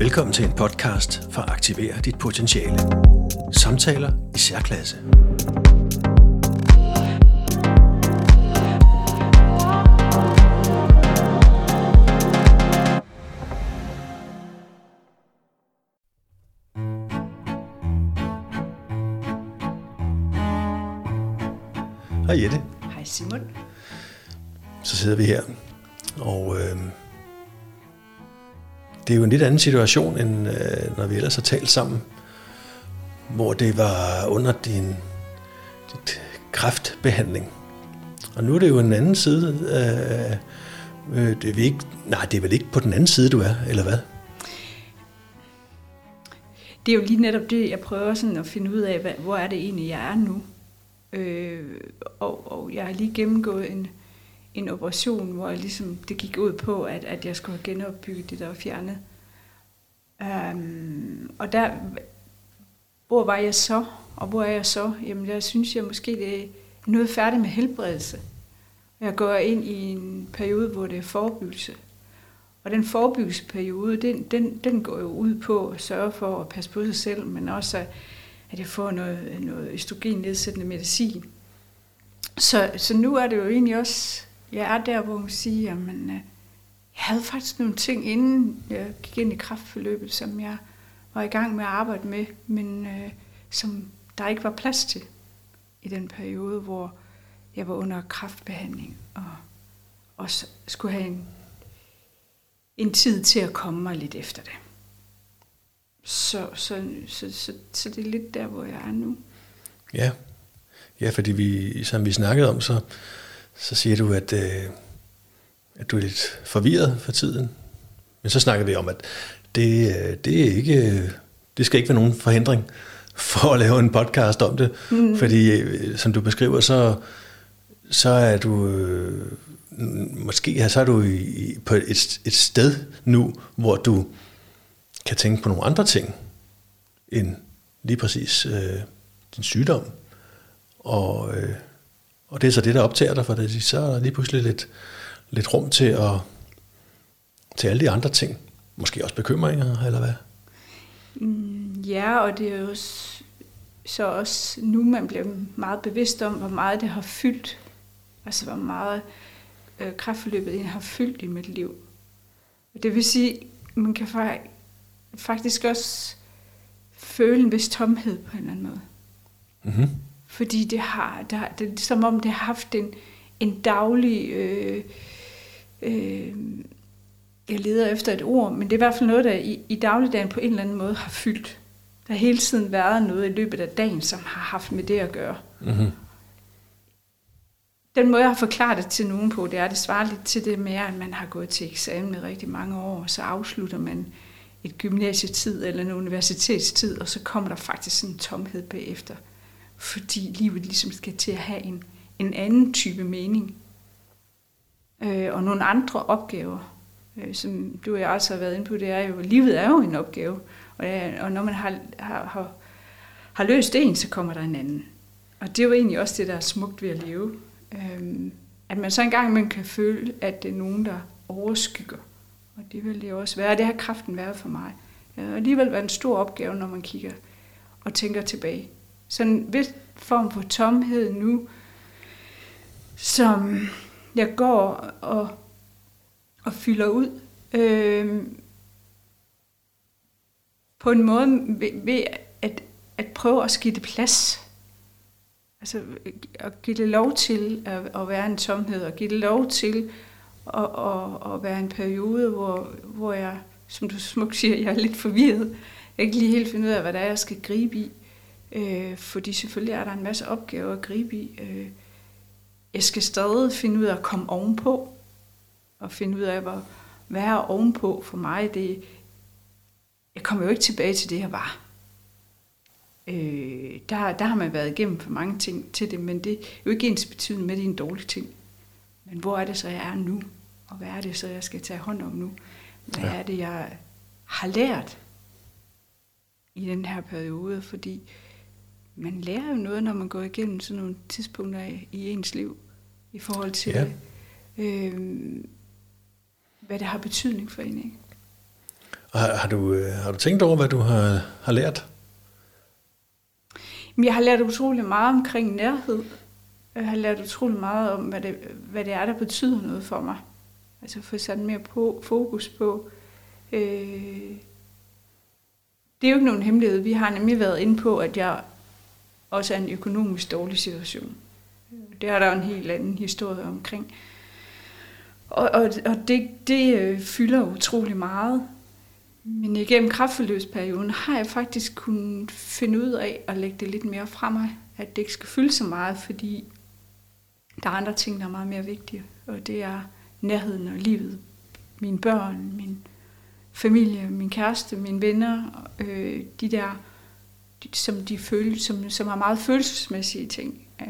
Velkommen til en podcast for at aktivere dit potentiale. Samtaler i særklasse. Hej Jette. Hej Simon. Så sidder vi her, og øh, det er jo en lidt anden situation, end øh, når vi ellers har talt sammen, hvor det var under din dit kræftbehandling. Og nu er det jo en anden side. Øh, øh, det er vi ikke, nej, det er vel ikke på den anden side, du er, eller hvad? Det er jo lige netop det, jeg prøver sådan at finde ud af, hvad, hvor er det egentlig, jeg er nu. Øh, og, og jeg har lige gennemgået en, en operation, hvor jeg ligesom, det gik ud på, at, at jeg skulle have genopbygget det, der var fjernet. Um, og der, hvor var jeg så, og hvor er jeg så? Jamen, jeg synes jeg måske, det er noget færdig med helbredelse. Jeg går ind i en periode, hvor det er forebyggelse. Og den forebyggelsesperiode, den, den, den går jo ud på at sørge for at passe på sig selv, men også at jeg får noget, noget østrogen-nedsættende medicin. Så, så nu er det jo egentlig også, jeg er der, hvor man siger, jamen, øh, jeg havde faktisk nogle ting, inden jeg gik ind i kraftforløbet, som jeg var i gang med at arbejde med, men øh, som der ikke var plads til i den periode, hvor jeg var under kraftbehandling og også skulle have en, en tid til at komme mig lidt efter det. Så, så, så, så, så det er lidt der, hvor jeg er nu. Ja, ja fordi vi, som vi snakkede om, så, så siger du, at, øh, at du er lidt forvirret for tiden. Men så snakker vi om, at det, øh, det, er ikke, det skal ikke være nogen forhindring for at lave en podcast om det. Mm. Fordi, øh, som du beskriver, så, så er du... Øh, måske så er du i, på et, et sted nu, hvor du kan tænke på nogle andre ting end lige præcis øh, din sygdom. Og, øh, og det er så det, der optager dig, for det, så er der lige pludselig lidt, lidt rum til, at, til alle de andre ting. Måske også bekymringer, eller hvad? Mm, ja, og det er jo så også nu, man bliver meget bevidst om, hvor meget det har fyldt. Altså, hvor meget øh, kraftforløbet har fyldt i mit liv. Det vil sige, man kan faktisk også føle en vis tomhed på en eller anden måde. Mm-hmm. Fordi det har, det, har, det er som om det har haft en, en daglig... Øh, øh, jeg leder efter et ord, men det er i hvert fald noget, der i, i dagligdagen på en eller anden måde har fyldt. Der har hele tiden været noget i løbet af dagen, som har haft med det at gøre. Mm-hmm. Den måde, jeg har forklaret det til nogen på, det er, det svarer lidt til det med, at man har gået til eksamen i rigtig mange år, og så afslutter man et gymnasietid eller en universitetstid, og så kommer der faktisk sådan en tomhed bagefter. Fordi livet ligesom skal til at have en, en anden type mening. Øh, og nogle andre opgaver, øh, som du og jeg også har været inde på, det er jo, livet er jo en opgave. Og, og når man har, har, har, har løst en, så kommer der en anden. Og det er jo egentlig også det, der er smukt ved at leve. Øh, at man så engang man kan føle, at det er nogen, der overskygger og det vil det også være. Det har kraften været for mig. Det har alligevel været en stor opgave, når man kigger og tænker tilbage. Så en vis form for tomhed nu, som jeg går og, og fylder ud. Øh, på en måde ved, ved at, at prøve at skide plads. Altså at give det lov til at, at være en tomhed, og give det lov til at, og, at være en periode, hvor, hvor jeg, som du smukt siger, jeg er lidt forvirret. Jeg kan ikke lige helt finde ud af, hvad det er, jeg skal gribe i. Øh, fordi selvfølgelig er der en masse opgaver at gribe i. Øh, jeg skal stadig finde ud af at komme ovenpå, og finde ud af, hvor, er ovenpå for mig. Det, jeg kommer jo ikke tilbage til det, jeg var. Øh, der, der har man været igennem for mange ting til det, men det er jo ikke ens betydende med, at det er en dårlig ting. Men hvor er det så, jeg er nu? Og hvad er det så, jeg skal tage hånd om nu? Hvad ja. er det, jeg har lært i den her periode? Fordi man lærer jo noget, når man går igennem sådan nogle tidspunkter i ens liv, i forhold til, ja. øh, hvad det har betydning for en. Ikke? Og har, har, du, øh, har du tænkt over, hvad du har, har lært? Jeg har lært utrolig meget omkring nærhed. Jeg har lært utrolig meget om, hvad det, hvad det er, der betyder noget for mig. Altså få sat mere på, fokus på. Øh, det er jo ikke nogen hemmelighed. Vi har nemlig været inde på, at jeg også er en økonomisk dårlig situation. Det har der en helt anden historie omkring. Og, og, og det, det øh, fylder utrolig meget. Men igennem kraftforløbsperioden har jeg faktisk kunnet finde ud af at lægge det lidt mere fra mig. At det ikke skal fylde så meget, fordi der er andre ting, der er meget mere vigtige. Og det er nærheden og livet. Mine børn, min familie, min kæreste, mine venner. Øh, de der, som, de føle, som, som er meget følelsesmæssige ting, øh,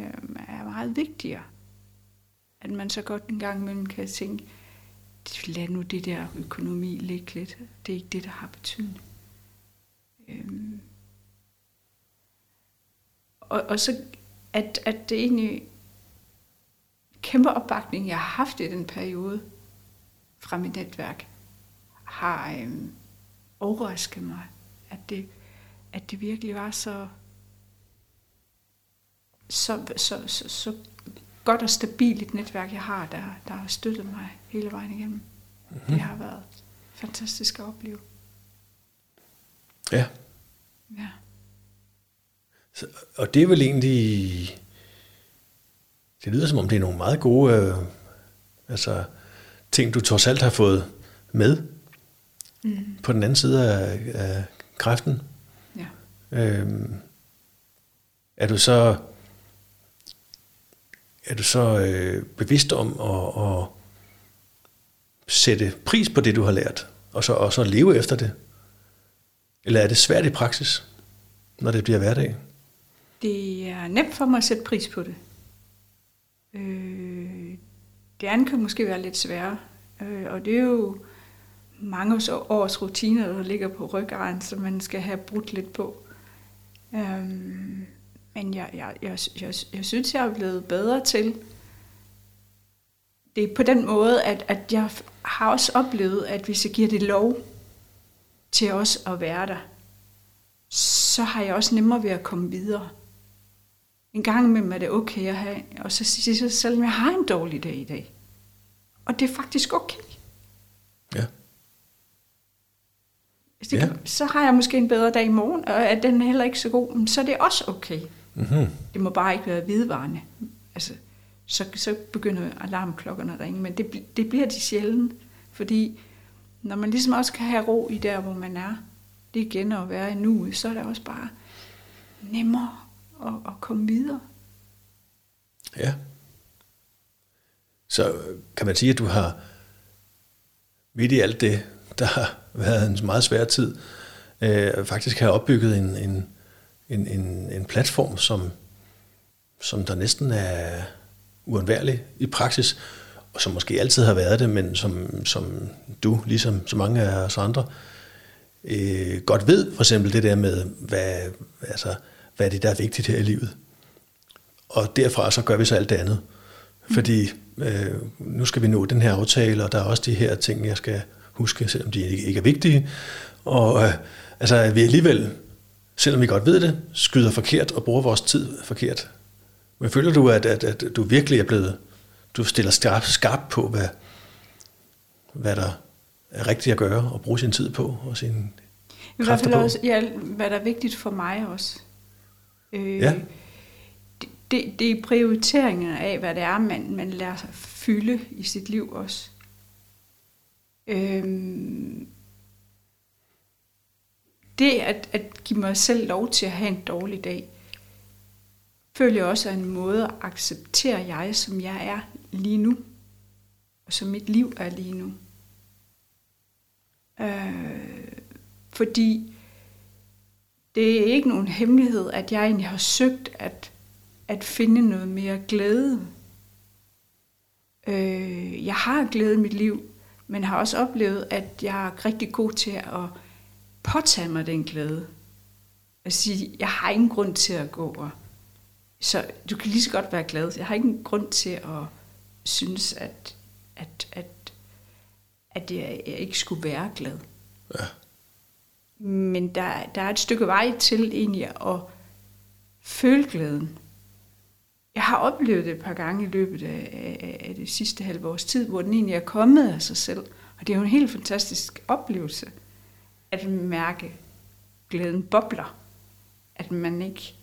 er meget vigtigere. At man så godt en gang imellem kan tænke, lad nu det der økonomi ligge lidt. Det er ikke det, der har betydning. Øhm. Og, og så, at, at det egentlig kæmpe opbakning, jeg har haft i den periode fra mit netværk, har øhm, overrasket mig, at det, at det virkelig var så, så, så, så, så godt og stabilt et netværk, jeg har, der, der har støttet mig hele vejen igennem. Mm-hmm. Det har været fantastisk at opleve. Ja. Ja. Så, og det er vel egentlig... Det lyder som om, det er nogle meget gode øh, altså, ting, du trods alt har fået med mm. på den anden side af, af kræften. Øhm, er du så er du så øh, bevidst om at, at sætte pris på det, du har lært, og så, og så leve efter det? Eller er det svært i praksis, når det bliver hverdag? Det er nemt for mig at sætte pris på det. Øh, det andet kan måske være lidt sværere, øh, og det er jo mange års rutiner, der ligger på ryggen, som man skal have brudt lidt på. Øhm, men jeg, jeg, jeg, jeg, jeg synes, jeg er blevet bedre til det er på den måde, at, at jeg har også oplevet, at hvis jeg giver det lov til os at være der, så har jeg også nemmere ved at komme videre. En gang imellem er det okay at have, og så siger jeg selv, at jeg har en dårlig dag i dag. Og det er faktisk okay. Det ja. Kan, så har jeg måske en bedre dag i morgen, og er den heller ikke så god, så er det også okay. Mm-hmm. Det må bare ikke være vedvarende. Altså, så, så begynder alarmklokkerne at ringe, men det, det bliver de sjældent, fordi når man ligesom også kan have ro i der, hvor man er, det igen at være i nu, så er det også bare nemmere at, at komme videre. Ja. Så kan man sige, at du har midt i alt det, der har været en meget svær tid, øh, faktisk har opbygget en, en, en, en, en platform, som, som der næsten er uundværlig i praksis, og som måske altid har været det, men som, som du, ligesom så mange af os andre, øh, godt ved, for eksempel det der med, hvad, altså, hvad er det, der er vigtigt her i livet. Og derfra så gør vi så alt det andet. Mm. Fordi øh, nu skal vi nå den her aftale, og der er også de her ting, jeg skal huske, selvom de ikke, er vigtige. Og øh, altså, vi alligevel selvom vi godt ved det, skyder forkert og bruger vores tid forkert. Men føler du, at, at, at du virkelig er blevet, du stiller skarp, skarp på, hvad, hvad der er rigtigt at gøre og bruge sin tid på og sin I hvert fald også, ja, hvad der er vigtigt for mig også. Øh, ja. Det, det, det er prioriteringen af, hvad det er, man, man lærer sig fylde i sit liv også. Øhm, det at, at give mig selv lov til at have en dårlig dag, føler jeg også er en måde at acceptere jeg, som jeg er lige nu, og som mit liv er lige nu. Øh, fordi det er ikke nogen hemmelighed, at jeg egentlig har søgt at, at finde noget mere glæde. Øh, jeg har glæde i mit liv, men har også oplevet, at jeg er rigtig god til at påtage mig den glæde. At sige, jeg har ingen grund til at gå og... Så du kan lige så godt være glad. Jeg har ingen grund til at synes, at, at, at, at jeg, jeg ikke skulle være glad. Ja. Men der, der er et stykke vej til egentlig at føle glæden. Jeg har oplevet det et par gange i løbet af, af, af det sidste halve års tid, hvor den egentlig er kommet af sig selv. Og det er jo en helt fantastisk oplevelse at mærke glæden bobler. At man ikke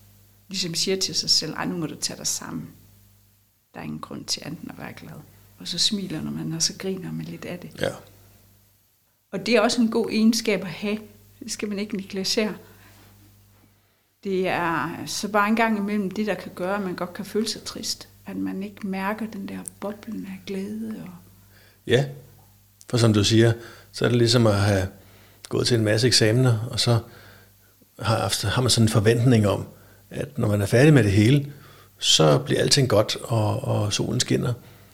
ligesom siger til sig selv, ej nu må du tage dig sammen. Der er ingen grund til andet at være glad. Og så smiler når man, og så griner man lidt af det. Ja. Og det er også en god egenskab at have. Det skal man ikke negligere. Det er så bare en gang imellem det, der kan gøre, at man godt kan føle sig trist. At man ikke mærker den der boblen af glæde. Og... Ja, for som du siger, så er det ligesom at have gået til en masse eksamener, og så har, har man sådan en forventning om, at når man er færdig med det hele, så bliver alting godt, og, og solen skinner,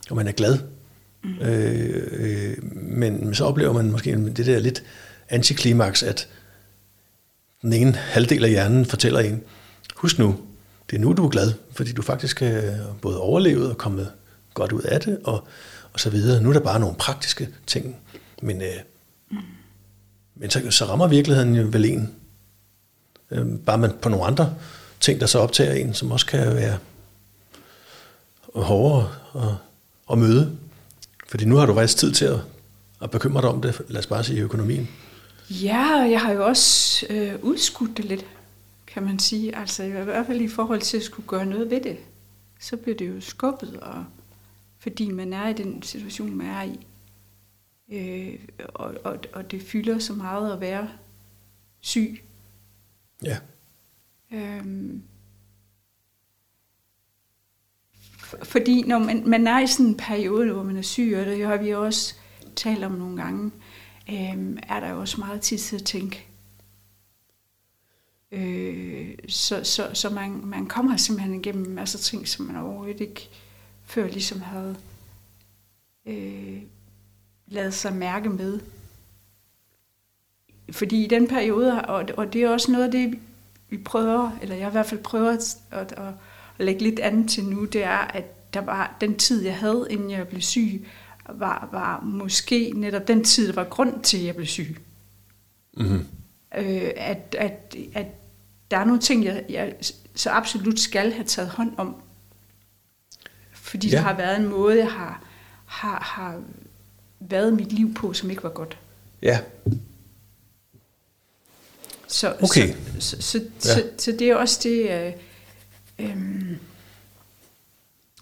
og man er glad. Mm. Øh, øh, men så oplever man måske det der lidt antiklimaks, at den ene halvdel af hjernen fortæller en, husk nu, det er nu, du er glad, fordi du faktisk er både overlevet og kommet godt ud af det, og, og så videre. Nu er der bare nogle praktiske ting, men, øh, mm. men så, så rammer virkeligheden jo vel en, øh, bare man på nogle andre ting, der så optager en, som også kan være hårdere at, at møde. Fordi nu har du faktisk tid til at, at bekymre dig om det, lad os bare sige økonomien. Ja, og jeg har jo også øh, udskudt det lidt, kan man sige. Altså i hvert fald i forhold til at skulle gøre noget ved det. Så bliver det jo skubbet, og, fordi man er i den situation, man er i. Øh, og, og, og det fylder så meget at være syg. Ja. Øhm, fordi når man, man er i sådan en periode, hvor man er syg, og det har vi også talt om nogle gange, øh, er der jo også meget tid til at tænke. Øh, så så, så man, man kommer simpelthen igennem en masse ting, som man overhovedet ikke før ligesom havde øh, lavet sig mærke med. Fordi i den periode, og, og det er også noget af det, vi prøver, eller jeg i hvert fald prøver at, at, at, at lægge lidt andet til nu, det er, at der var den tid, jeg havde, inden jeg blev syg, var, var måske netop den tid, der var grund til, at jeg blev syg. Mm-hmm. Øh, at, at, at der er nogle ting, jeg, jeg så absolut skal have taget hånd om. Fordi ja. der har været en måde, jeg har, har, har været mit liv på, som ikke var godt. Ja. Så, okay. så, så, så, ja. så, så det er også det... Øh, øh,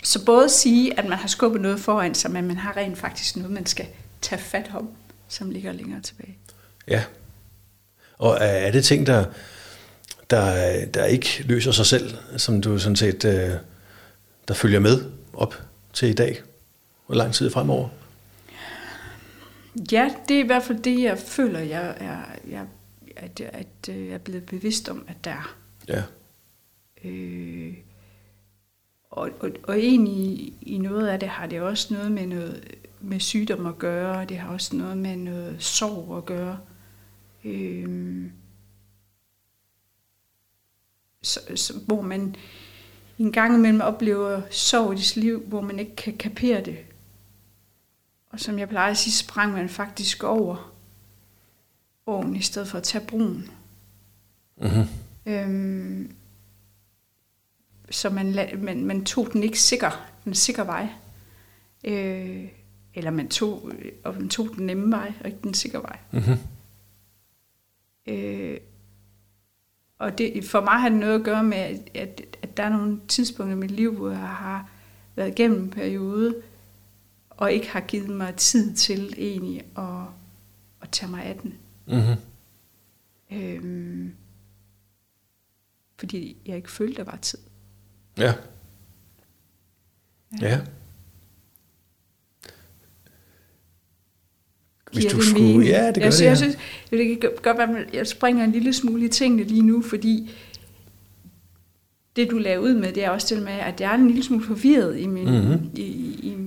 så både at sige, at man har skubbet noget foran sig, men man har rent faktisk noget, man skal tage fat om, som ligger længere tilbage. Ja. Og er det ting, der, der, der ikke løser sig selv, som du sådan set, øh, der følger med op til i dag? Hvor lang tid fremover? Ja, det er i hvert fald det, jeg føler, jeg er, jeg, at, at øh, jeg er blevet bevidst om, at der er. Ja. Øh, og, og, og egentlig i noget af det har det også noget med noget med sygdom at gøre, det har også noget med noget sorg at gøre. Øh, så, så, hvor man en gang imellem oplever sorg i sit liv, hvor man ikke kan kapere det. Og som jeg plejer at sige, sprang man faktisk over åen i stedet for at tage broen. Mm-hmm. Øhm, så man, man, man tog den ikke sikker, den sikker vej. Øh, eller man tog, og man tog den nemme vej, og ikke den sikre vej. Mm-hmm. Øh, og det, for mig har det noget at gøre med, at, at, at der er nogle tidspunkter i mit liv, hvor jeg har været igennem en periode, og ikke har givet mig tid til egentlig at, at tage mig af den. Mm-hmm. Øhm, fordi jeg ikke følte, der var tid. Ja. Ja. ja. Hvis du skulle, mening. ja, det gør jeg, det. Jeg synes, det kan godt være, at jeg springer en lille smule i tingene lige nu, fordi det, du laver ud med, det er også til med, at jeg er en lille smule forvirret i min, mm-hmm. i, i,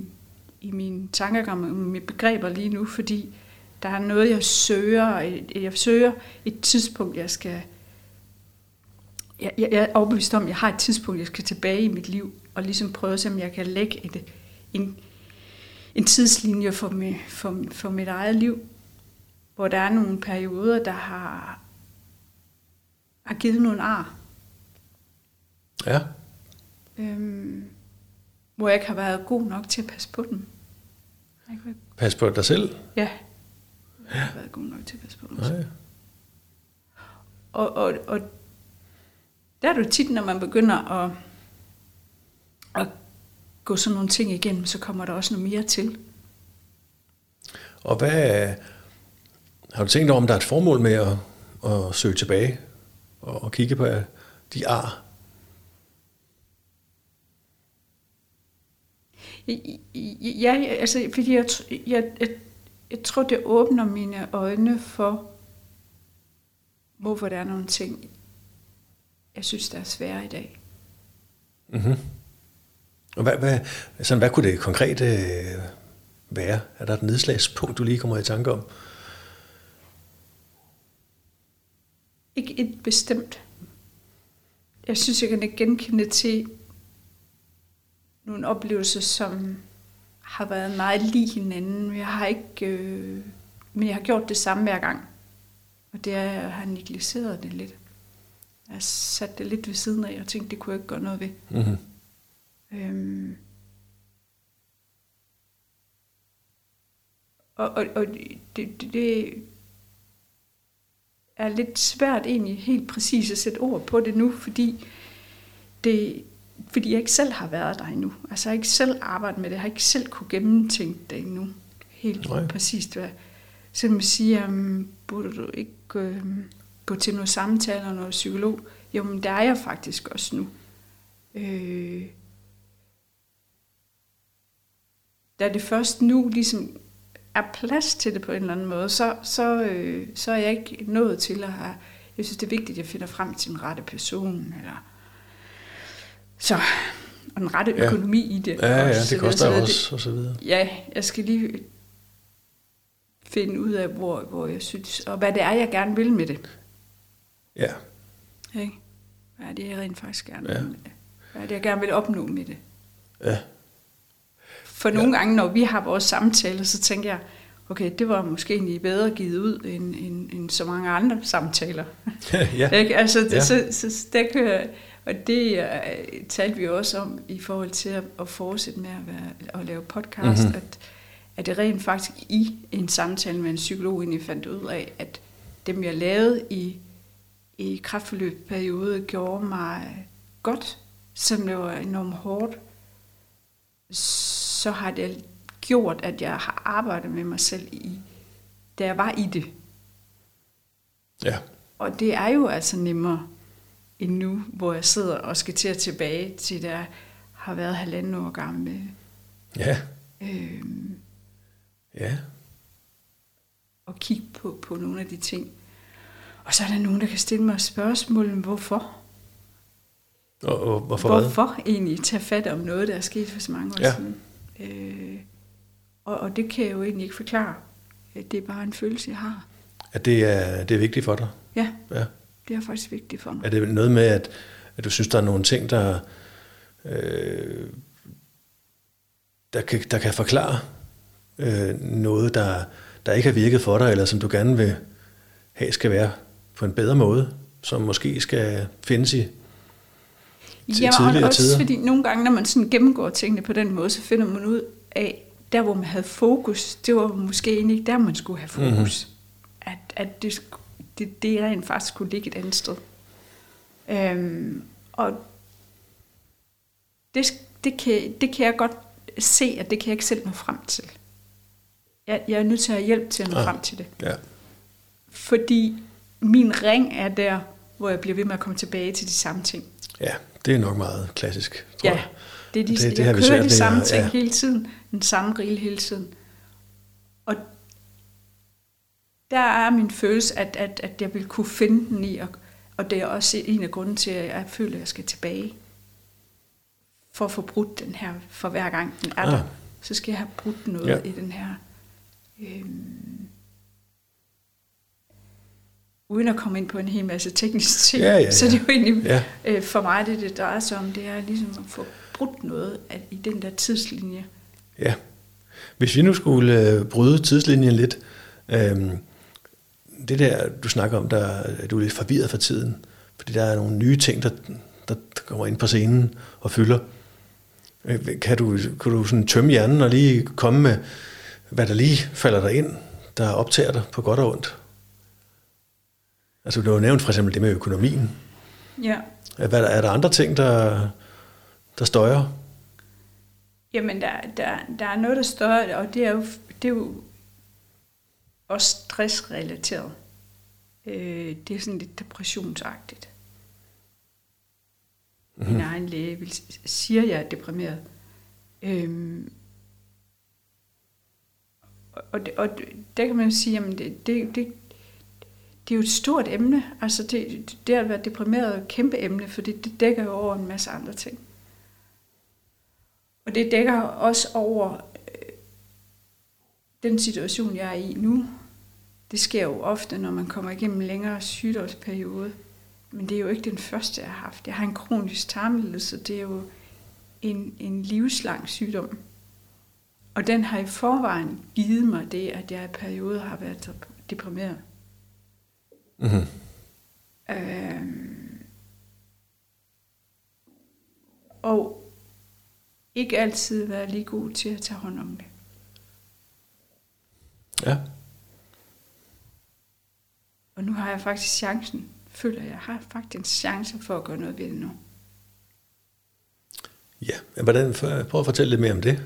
i mine tankegang og mine begreber lige nu, fordi der er noget, jeg søger. Jeg søger et tidspunkt, jeg skal... Jeg, jeg er overbevist om, at jeg har et tidspunkt, jeg skal tilbage i mit liv, og ligesom prøve at se, om jeg kan lægge et, en, en tidslinje for, mig, for, for mit eget liv, hvor der er nogle perioder, der har har givet nogle ar. Ja. Øhm, hvor jeg ikke har været god nok til at passe på dem. Været, Pas på dig selv. ja, jeg har ikke været god nok til at passe på dem. Nej. Og, og, og der er det jo tit, når man begynder at, at gå sådan nogle ting igennem, så kommer der også noget mere til. Og hvad, har du tænkt over, om der er et formål med at, at søge tilbage og, og kigge på de ar? Ja, altså, fordi jeg, jeg, jeg, jeg tror, det åbner mine øjne for, hvorfor der er nogle ting, jeg synes, der er svære i dag. Mm-hmm. Og hvad, hvad, sådan, hvad kunne det konkret øh, være? Er der et nedslagspunkt, du lige kommer i tanke om? Ikke et bestemt. Jeg synes, jeg kan ikke genkende til nogle oplevelser, som har været meget lige hinanden. Jeg har ikke, øh, men jeg har gjort det samme hver gang. Og det er, jeg har negligeret det lidt. Jeg har sat det lidt ved siden af, og tænkt, det kunne jeg ikke gøre noget ved. Mm-hmm. Øhm. Og, og, og det, det, det er lidt svært egentlig helt præcis at sætte ord på det nu, fordi, det, fordi jeg ikke selv har været der endnu. Altså jeg har ikke selv arbejdet med det, jeg har ikke selv kunne gennemtænke det endnu. Helt Nej. Præcist hvad. Så man siger, um, burde du ikke øh, gå til noget samtale og noget psykolog? Jo, men der er jeg faktisk også nu. Øh, da det først nu ligesom er plads til det på en eller anden måde, så, så, øh, så er jeg ikke nået til at have... Jeg synes, det er vigtigt, at jeg finder frem til den rette person, eller... Så, og den rette Ja. økonomi i det. Ja, ja, det koster videre. også, og så videre. Ja, jeg skal lige finde ud af, hvor, hvor jeg synes, og hvad det er, jeg gerne vil med det. Ja, Ikke? Hvad er det, jeg rent faktisk gerne Ja. vil? Hvad er det, jeg gerne vil opnå med det? ja, For nogle gange, når vi har vores samtaler, så tænker jeg, okay, det var måske egentlig bedre givet ud, end, end, end så mange andre samtaler. ja. Ikke? Altså, det, Ja. ja. så, så der kan, jeg- og det uh, talte vi også om i forhold til at, at fortsætte med at, være, at lave podcast, Mhm. mm-hmm. at, at det rent faktisk i en samtale med en psykolog egentlig fandt ud af, at dem jeg lavede i, i kraftforløbsperiode gjorde mig godt, selvom det var enormt hårdt, så har det gjort, at jeg har arbejdet med mig selv i, da jeg var i det. ja. Og det er jo altså nemmere end nu, hvor jeg sidder og skal til at tilbage til, der har været halvanden år gammel. Ja, Øhm, ja. og kigge på, på nogle af de ting. Og så er der nogen, der kan stille mig spørgsmål, hvorfor? Og, og hvorfor hvad? hvorfor egentlig tage fat om noget, der er sket for så mange år Ja. siden? Øh, og, og det kan jeg jo egentlig ikke forklare. Det er bare en følelse, jeg har. At det er, det er vigtigt for dig? Ja, Ja. det er faktisk vigtigt for mig. Er det noget med, at, at du synes, der er nogle ting, der, øh, der, kan, der kan forklare øh, noget, der, der ikke har virket for dig, eller som du gerne vil have skal være på en bedre måde, som måske skal findes i til Ja, og tidligere også tider? fordi nogle gange, når man sådan gennemgår tingene på den måde, så finder man ud af, der hvor man havde fokus, det var måske egentlig ikke der, man skulle have fokus. Mm-hmm. At, at det, det, det rent faktisk skulle ligge et andet sted. Øhm, og det, det, kan, det kan jeg godt se, at det kan jeg ikke selv nå frem til. Jeg, jeg er nødt til at have hjælp til at nå Ah. frem til det. Ja, Fordi min ring er der, hvor jeg bliver ved med at komme tilbage til de samme ting. ja, det er nok meget klassisk, tror Ja, jeg. det er de, Det- det, jeg kører svært de samme at- ting ja. hele tiden, den samme rille hele tiden. Og der er min følelse, at, at, at jeg vil kunne finde den i, og, og det er også en af grunden til, at jeg føler, at jeg skal tilbage. For at få brudt den her, for hver gang den er Ah. der, så skal jeg have brudt noget ja. i den her. Øhm, uden at komme ind på en hel masse tekniske ting, Ja, ja, så det er jo egentlig Ja, Øh, for mig det, det drejer sig om, det er ligesom at få brudt noget af, i den der tidslinje. ja. Hvis vi nu skulle øh, bryde tidslinjen lidt, øh, det der, du snakker om, der, at du er lidt forvirret for tiden, Fordi der er nogle nye ting, der, der kommer ind på scenen og fylder. Øh, kan du, kan du sådan tømme hjernen og lige komme med, hvad der lige falder dig ind, der optager dig på godt og ondt? Altså du har nævnt for eksempel det med økonomien. Ja. Hvad, er der andre ting, der, der støjer? Jamen, der, der, der er noget, der støjer, og det er jo, det er jo også stressrelateret. Øh, det er sådan lidt depressionsagtigt. Mm-hmm. Min egen læge vil, siger, at jeg er deprimeret. Øhm, og, det, og der kan man jo sige, at det, det, det, det er jo et stort emne. Altså det, det at være deprimeret er et kæmpe emne, fordi det dækker jo over en masse andre ting. Og det dækker også over øh, den situation, jeg er i nu. Det sker jo ofte, når man kommer igennem en længere sygdomsperiode. Men det er jo ikke den første, jeg har haft. Jeg har en kronisk tarmlidelse. Det er jo en, en livslang sygdom. Og den har i forvejen givet mig det, at jeg i perioder har været deprimeret. Mm-hmm. Øhm, og ikke altid være lige god til at tage hånd om det. Ja. Og nu har jeg faktisk chancen, føler jeg har faktisk en chance for at gøre noget ved det nu. Ja, hvordan, prøv at fortælle lidt mere om det.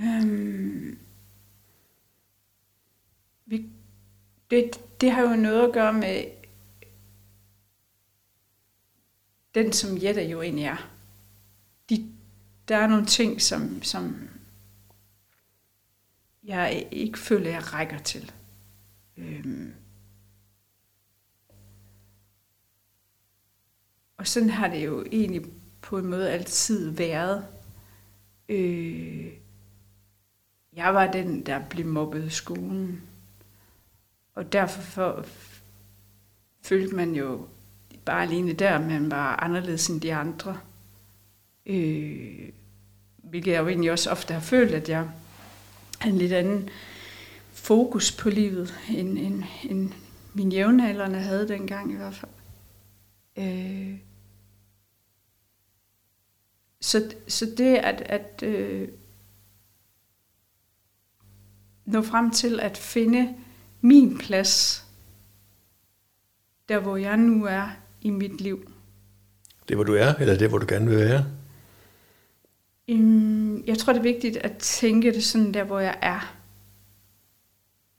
Øhm, vi, det, det har jo noget at gøre med den, som Jette jo egentlig er. De, der er nogle ting, som, som jeg ikke føler, jeg rækker til. Øhm. Og sådan har det jo egentlig på en måde altid været. Øh, jeg var den, der blev mobbet i skolen. Og derfor for, følte man jo bare alene der, man var anderledes end de andre. Øh, hvilket jeg jo egentlig også ofte har følt, at jeg havde en lidt anden fokus på livet, end, end, end min jævnaldrende havde dengang i hvert fald. Øh, så, så det at, at øh, nå frem til at finde min plads, der hvor jeg nu er i mit liv. Det hvor du er, eller det hvor du gerne vil være? Jeg tror det er vigtigt at tænke det sådan der hvor jeg er.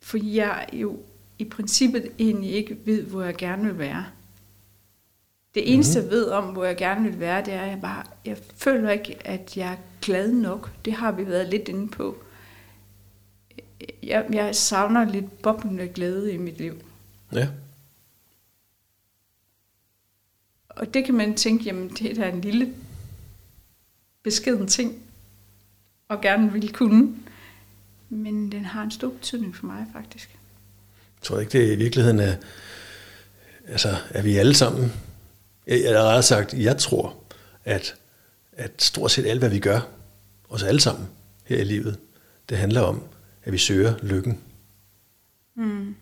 For jeg jo i princippet egentlig ikke ved, hvor jeg gerne vil være. Det eneste, mm-hmm. jeg ved om, hvor jeg gerne vil være, det er, at jeg bare, jeg føler ikke, at jeg er glad nok. Det har vi været lidt inde på jeg, jeg savner lidt boblende glæde i mit liv. Ja. Og det kan man tænke, jamen det er en lille beskeden ting, og gerne vil kunne. Men den har en stor betydning for mig faktisk. Jeg tror ikke, det i virkeligheden er, altså er vi alle sammen, jeg har ret sagt, jeg tror, at, at stort set alt, hvad vi gør, os alle sammen her i livet, det handler om, at vi søger lykken. Mm.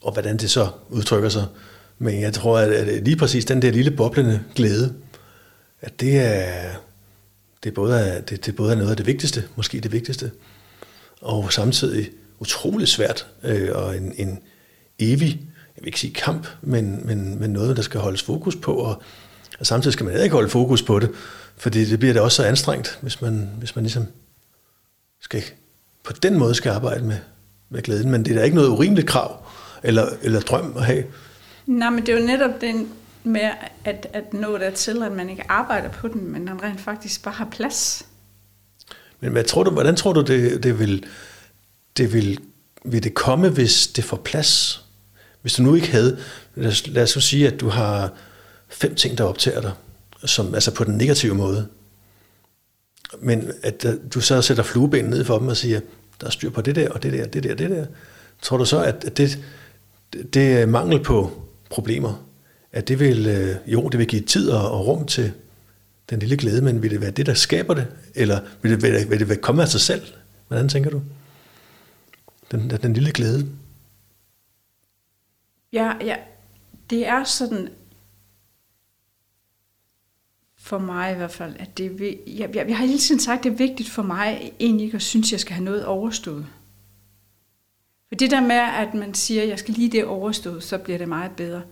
Og hvordan det så udtrykker sig. Men jeg tror, at lige præcis den der lille boblende glæde, at det er, det er, både, det, det både er noget af det vigtigste, måske det vigtigste, og samtidig utrolig svært, øh, og en, en evig, jeg vil ikke sige kamp, men, men, men noget, der skal holdes fokus på, og, og samtidig skal man ikke holde fokus på det, fordi det bliver da også så anstrengt, hvis man, hvis man ligesom skal på den måde skal arbejde med, med glæden. Men det er da ikke noget urimeligt krav eller, eller drøm at have. Nej, men det er jo netop den med at, at nå til, at man ikke arbejder på den, men man rent faktisk bare har plads. Men hvad tror du, hvordan tror du, det, det, vil, det vil, vil det komme, hvis det får plads? Hvis du nu ikke havde, lad os, lad os sige, at du har fem ting, der optager dig, som, altså på den negative måde. Men at øh, du så sætter flueben ned for dem og siger, der er styr på det der, og det der, det der, det der. Tror du så, at det, det er mangel på problemer, at det vil, øh, jo, det vil give tid og rum til den lille glæde, men vil det være det, der skaber det? Eller vil det, vil det, vil det komme af sig selv? Hvordan tænker du? Den, den lille glæde. Ja, ja, det er sådan, for mig i hvert fald, at det er, vi- jeg, jeg, jeg har hele tiden sagt, at det er vigtigt for mig egentlig ikke at synes, at jeg skal have noget overstået. For det der med, at man siger, at jeg skal lige det overstået, så bliver det meget bedre.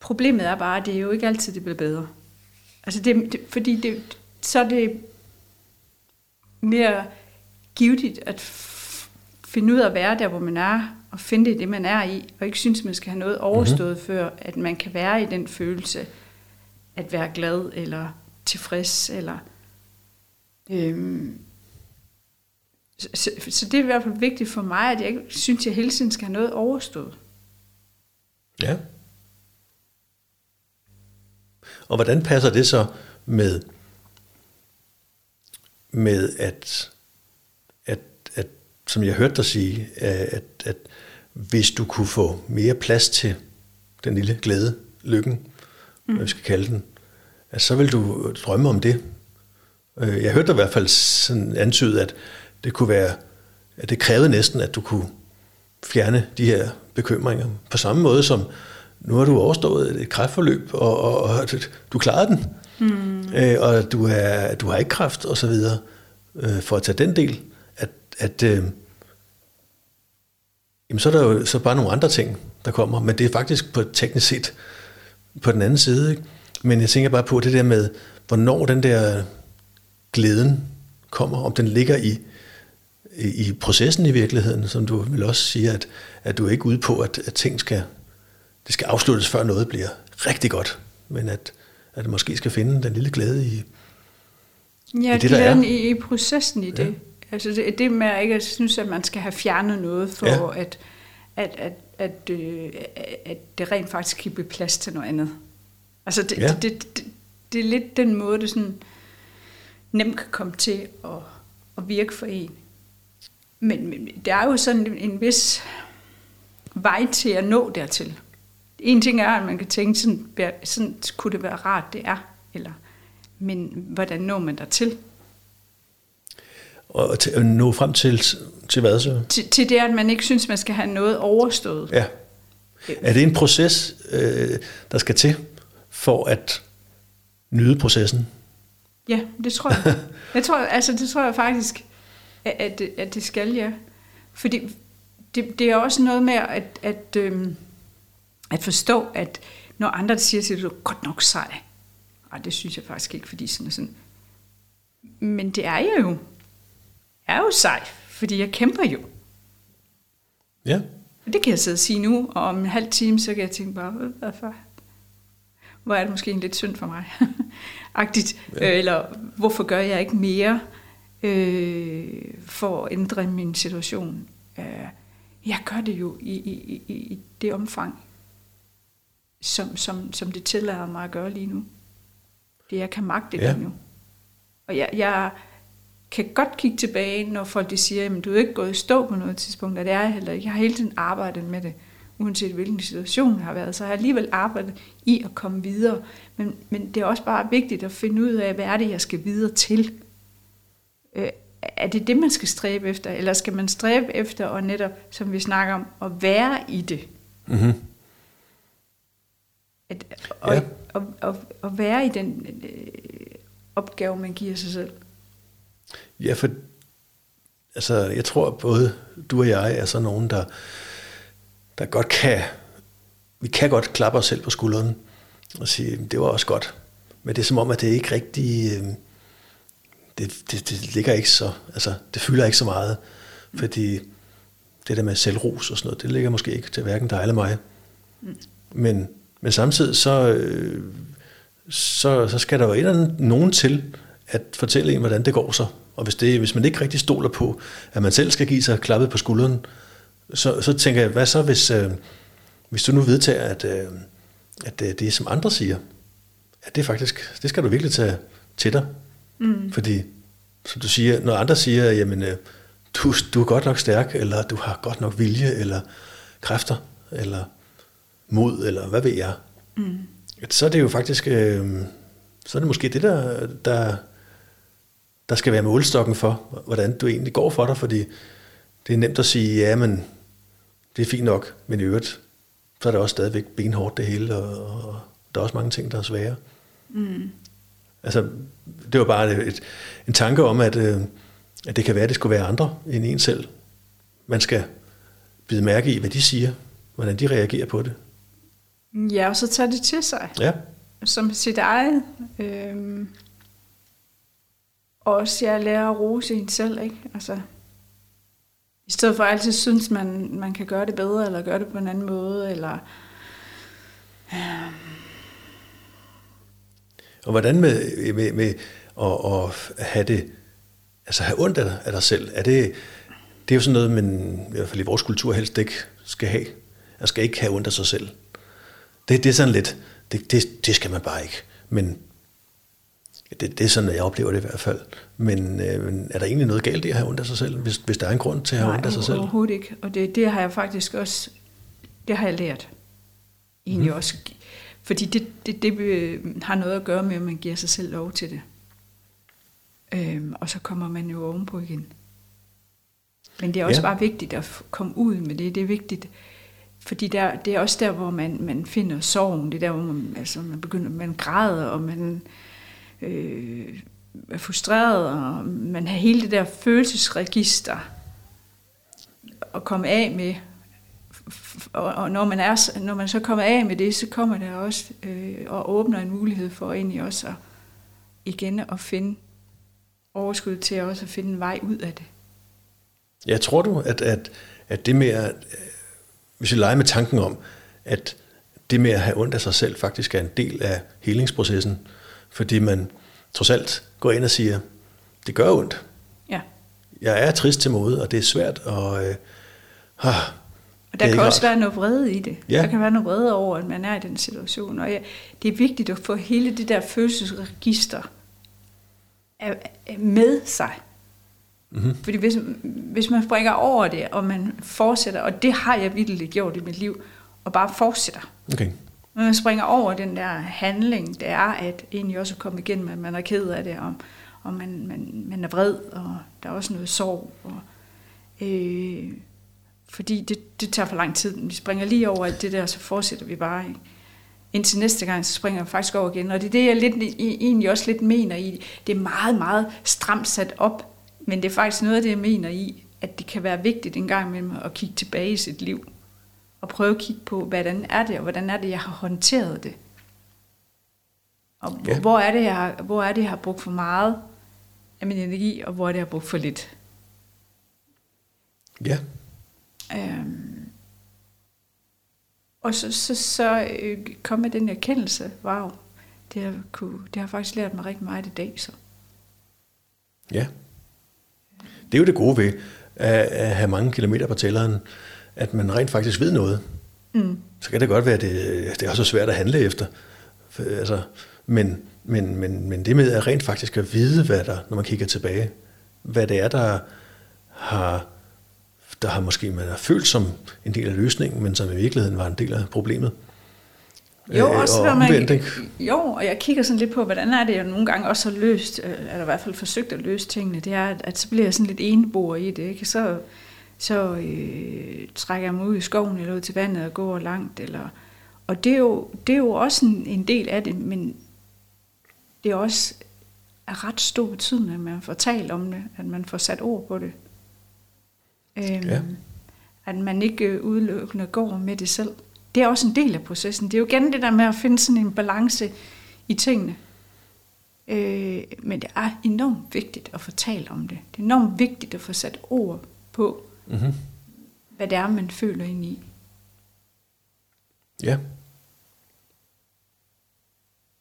Problemet er bare, at det er jo ikke altid, det bliver bedre. Altså det, det, fordi det, så er det mere givetigt at finde ud af at være der, hvor man er, og finde det, det, man er i, og ikke synes, man skal have noget overstået, mm-hmm. før at man kan være i den følelse, at være glad, eller tilfreds, eller... Øhm, så, så, det er i hvert fald vigtigt for mig, at jeg ikke synes, at jeg hele tiden skal have noget overstået. Ja. Og hvordan passer det så med, med at, at, at, som jeg hørte dig sige, at, at hvis du kunne få mere plads til den lille glæde, lykken, mm. vi skal kalde den, at så vil du drømme om det. Øh, Jeg hørte i hvert fald sådan antyde, at det kunne være, at det krævede næsten, at du kunne fjerne de her bekymringer. På samme måde som, nu har du overstået et kræftforløb, og, og, og du klarede den, mm. øh, og du, er, du har ikke kræft, og så videre, øh, for at tage den del, at, at øh, jamen, så er der jo så bare nogle andre ting, der kommer, men det er faktisk på teknisk set på den anden side. Ikke? Men jeg tænker bare på det der med, hvornår den der glæden kommer, om den ligger i, i, i processen i virkeligheden, som du vil også sige, at, at du er ikke ude på, at, at ting skal, det skal afsluttes, før noget bliver rigtig godt, men at, at du måske skal finde den lille glæde i, Ja, det, det, der er. i, i processen i det. Ja. Altså det, det med at ikke at synes, at man skal have fjernet noget, for Ja. at, at, at, at, øh, at det rent faktisk kan blive plads til noget andet. Altså det, Ja. det, det, det, det er lidt den måde, det sådan nemt kan komme til at, at virke for en. Men, men der er jo sådan en, en vis vej til at nå dertil. En ting er, at man kan tænke, sådan, sådan kunne det være rart, det er. Eller, men hvordan når man dertil? og til, at nå frem til, til hvad så? Til, til det, at man ikke synes, man skal have noget overstået. Ja. Er det en proces, øh, der skal til for at nyde processen? Ja, det tror jeg. jeg tror, altså, det tror jeg faktisk, at, at, det, at det skal, ja. Fordi det, det er også noget med at, at, øhm, at forstå, at når andre siger til dig, du er godt nok sej. Ej, det synes jeg faktisk ikke, fordi sådan og sådan. Men det er jeg jo. Jeg er jo sej, fordi jeg kæmper jo. Ja. Og det kan jeg sidde og sige nu, og om en halv time, så kan jeg tænke bare, "Øh, hvad for? Hvor er det måske en lidt synd for mig? Agtigt. Ja. Ja. Eller hvorfor gør jeg ikke mere øh, for at ændre min situation? Øh, jeg gør det jo i, i, i, i det omfang, som, som, som det tillader mig at gøre lige nu. Det jeg kan magte Ja. lige nu. Og jeg, jeg kan godt kigge tilbage, når folk de siger, at du er ikke gået i stå på noget tidspunkt, og det er jeg heller ikke. Jeg har hele tiden arbejdet med det, uanset hvilken situation det har været. Så har jeg alligevel arbejdet i at komme videre. Men, men det er også bare vigtigt at finde ud af, hvad er det, jeg skal videre til. Øh, er det det, man skal stræbe efter, eller skal man stræbe efter og netop, som vi snakker om, at være i det? Mm-hmm. At, og, ja. og, og, og være i den øh, opgave, man giver sig selv. Ja, for altså, jeg tror, både du og jeg er sådan nogen, der, der godt kan, vi kan godt klappe os selv på skulderen og sige, det var også godt. Men det er som om, at det ikke rigtig, øh, det, det, det ligger ikke så, altså, det fylder ikke så meget, fordi det der med selvros og sådan noget, det ligger måske ikke til hverken dig eller mig. Men, men samtidig så, øh, så, så skal der jo nogen til at fortælle en, hvordan det går så. Og hvis, det, hvis man ikke rigtig stoler på, at man selv skal give sig klappet på skulderen, så, så tænker jeg, hvad så hvis, øh, hvis du nu vedtager, at, øh, at øh, det som andre siger, at det faktisk, det skal du virkelig tage til dig. Mm. Fordi, som du siger, når andre siger, jamen, øh, du, du er godt nok stærk, eller du har godt nok vilje, eller kræfter, eller mod, eller hvad ved jeg, mm. så er det jo faktisk, øh, så er det måske det, der, der, der skal være målstokken for, hvordan du egentlig går for dig, fordi det er nemt at sige, ja, men det er fint nok, men i øvrigt, så er det også stadigvæk benhårdt det hele, og, og der er også mange ting, der er svære. Mm. Altså, det var bare et, en tanke om, at, øh, at det kan være, at det skulle være andre end en selv. Man skal bide mærke i, hvad de siger, hvordan de reagerer på det. Ja, og så tager det til sig. Ja, Som sit eget. Øhm, også jeg lærer at rose en selv, ikke? Altså, I stedet for at altid synes, man, man kan gøre det bedre, eller gøre det på en anden måde, eller... og hvordan med, med, med at, at have det, altså have ondt af dig, af dig selv, er det, det er jo sådan noget, man i hvert fald i vores kultur helst ikke skal have. Man skal ikke have ondt af sig selv. Det, det er sådan lidt, det, det, det skal man bare ikke. Men det, det er sådan, jeg oplever det i hvert fald. Men, øh, men er der egentlig noget galt i at have ondt af sig selv, hvis, hvis der er en grund til at have ondt af sig selv? overhovedet ikke. Og det, det har jeg faktisk også, det har jeg lært. Egentlig mm. også. Fordi det, det, det øh, har noget at gøre med, at man giver sig selv lov til det. Øhm, og så kommer man jo ovenpå igen. Men det er også Ja. bare vigtigt at komme ud med det. Det er vigtigt, fordi der, det er også der, hvor man, man finder sorgen. Det er der, hvor man, altså, man begynder, man græder, og man øh, er frustreret, og man har hele det der følelsesregister at komme af med. Og, og når, man er, når man så kommer af med det, så kommer der også øh, og åbner en mulighed for egentlig også at, igen at finde overskud til også at finde en vej ud af det. Jeg tror du, at, at, at det med at, øh, hvis vi leger med tanken om, at det med at have ondt af sig selv faktisk er en del af helingsprocessen, fordi man trods alt går ind og siger, det gør ondt. Ja. Jeg er trist til mode, og det er svært, og øh, ah, Og der er kan også rart. være noget vrede i det. Ja. Der kan være noget vrede over, at man er i den situation. Og ja, det er vigtigt at få hele det der følelsesregister med sig. Mhm. Fordi hvis, hvis man springer over det, og man fortsætter, og det har jeg virkelig gjort i mit liv, og bare fortsætter. okay. Når man springer over den der handling, det er at egentlig også komme igennem, at man er ked af det, og, og man, man, man er vred, og der er også noget sorg. Og, øh, fordi det, det tager for lang tid. Vi springer lige over alt det der, så fortsætter vi bare. Ikke? Indtil næste gang, så springer jeg faktisk over igen. Og det er det, jeg lidt, i- egentlig også lidt mener i. Det er meget, meget stramt sat op, men det er faktisk noget af det, jeg mener i, at det kan være vigtigt en gang imellem at kigge tilbage i sit liv og prøve at kigge på, hvordan er det, og hvordan er det, jeg har håndteret det. Og Ja. hvor, er det, jeg har, hvor er det, jeg har brugt for meget af min energi, og hvor er det, jeg har brugt for lidt. Ja, Øhm, og så, så, så øh, kom med den erkendelse, wow, det har, kunne, det har faktisk lært mig rigtig meget i dag. Så. ja. Det er jo det gode ved at, at have mange kilometer på tælleren, at man rent faktisk ved noget. Mm. så kan det godt være, at det, det er også svært at handle efter. For, altså, men, men, men, men det med at rent faktisk at vide, hvad der, når man kigger tilbage, hvad det er, der har, der har måske man har følt som en del af løsningen, men som i virkeligheden var en del af problemet. Jo, Øh, også og når man, omvendt, jo, og jeg kigger sådan lidt på, hvordan er det, jeg nogle gange også har løst, øh, eller i hvert fald forsøgt at løse tingene, det er, at, at så bliver jeg sådan lidt eneboer i det, ikke? Så, så øh, trækker jeg mig ud i skoven eller ud til vandet og går langt, eller, og det er, jo, det er jo også en, en del af det, men det er også af ret stor betydning, at man får talt om det, at man får sat ord på det. Øhm, Ja. At man ikke øh, udelukkende går med det selv. Det er også en del af processen. Det er jo igen det der med at finde sådan en balance i tingene. Øh, men det er enormt vigtigt at få talt om det. Det er enormt vigtigt at få sat ord på, Mm-hmm. hvad det er, man føler ind i. Ja,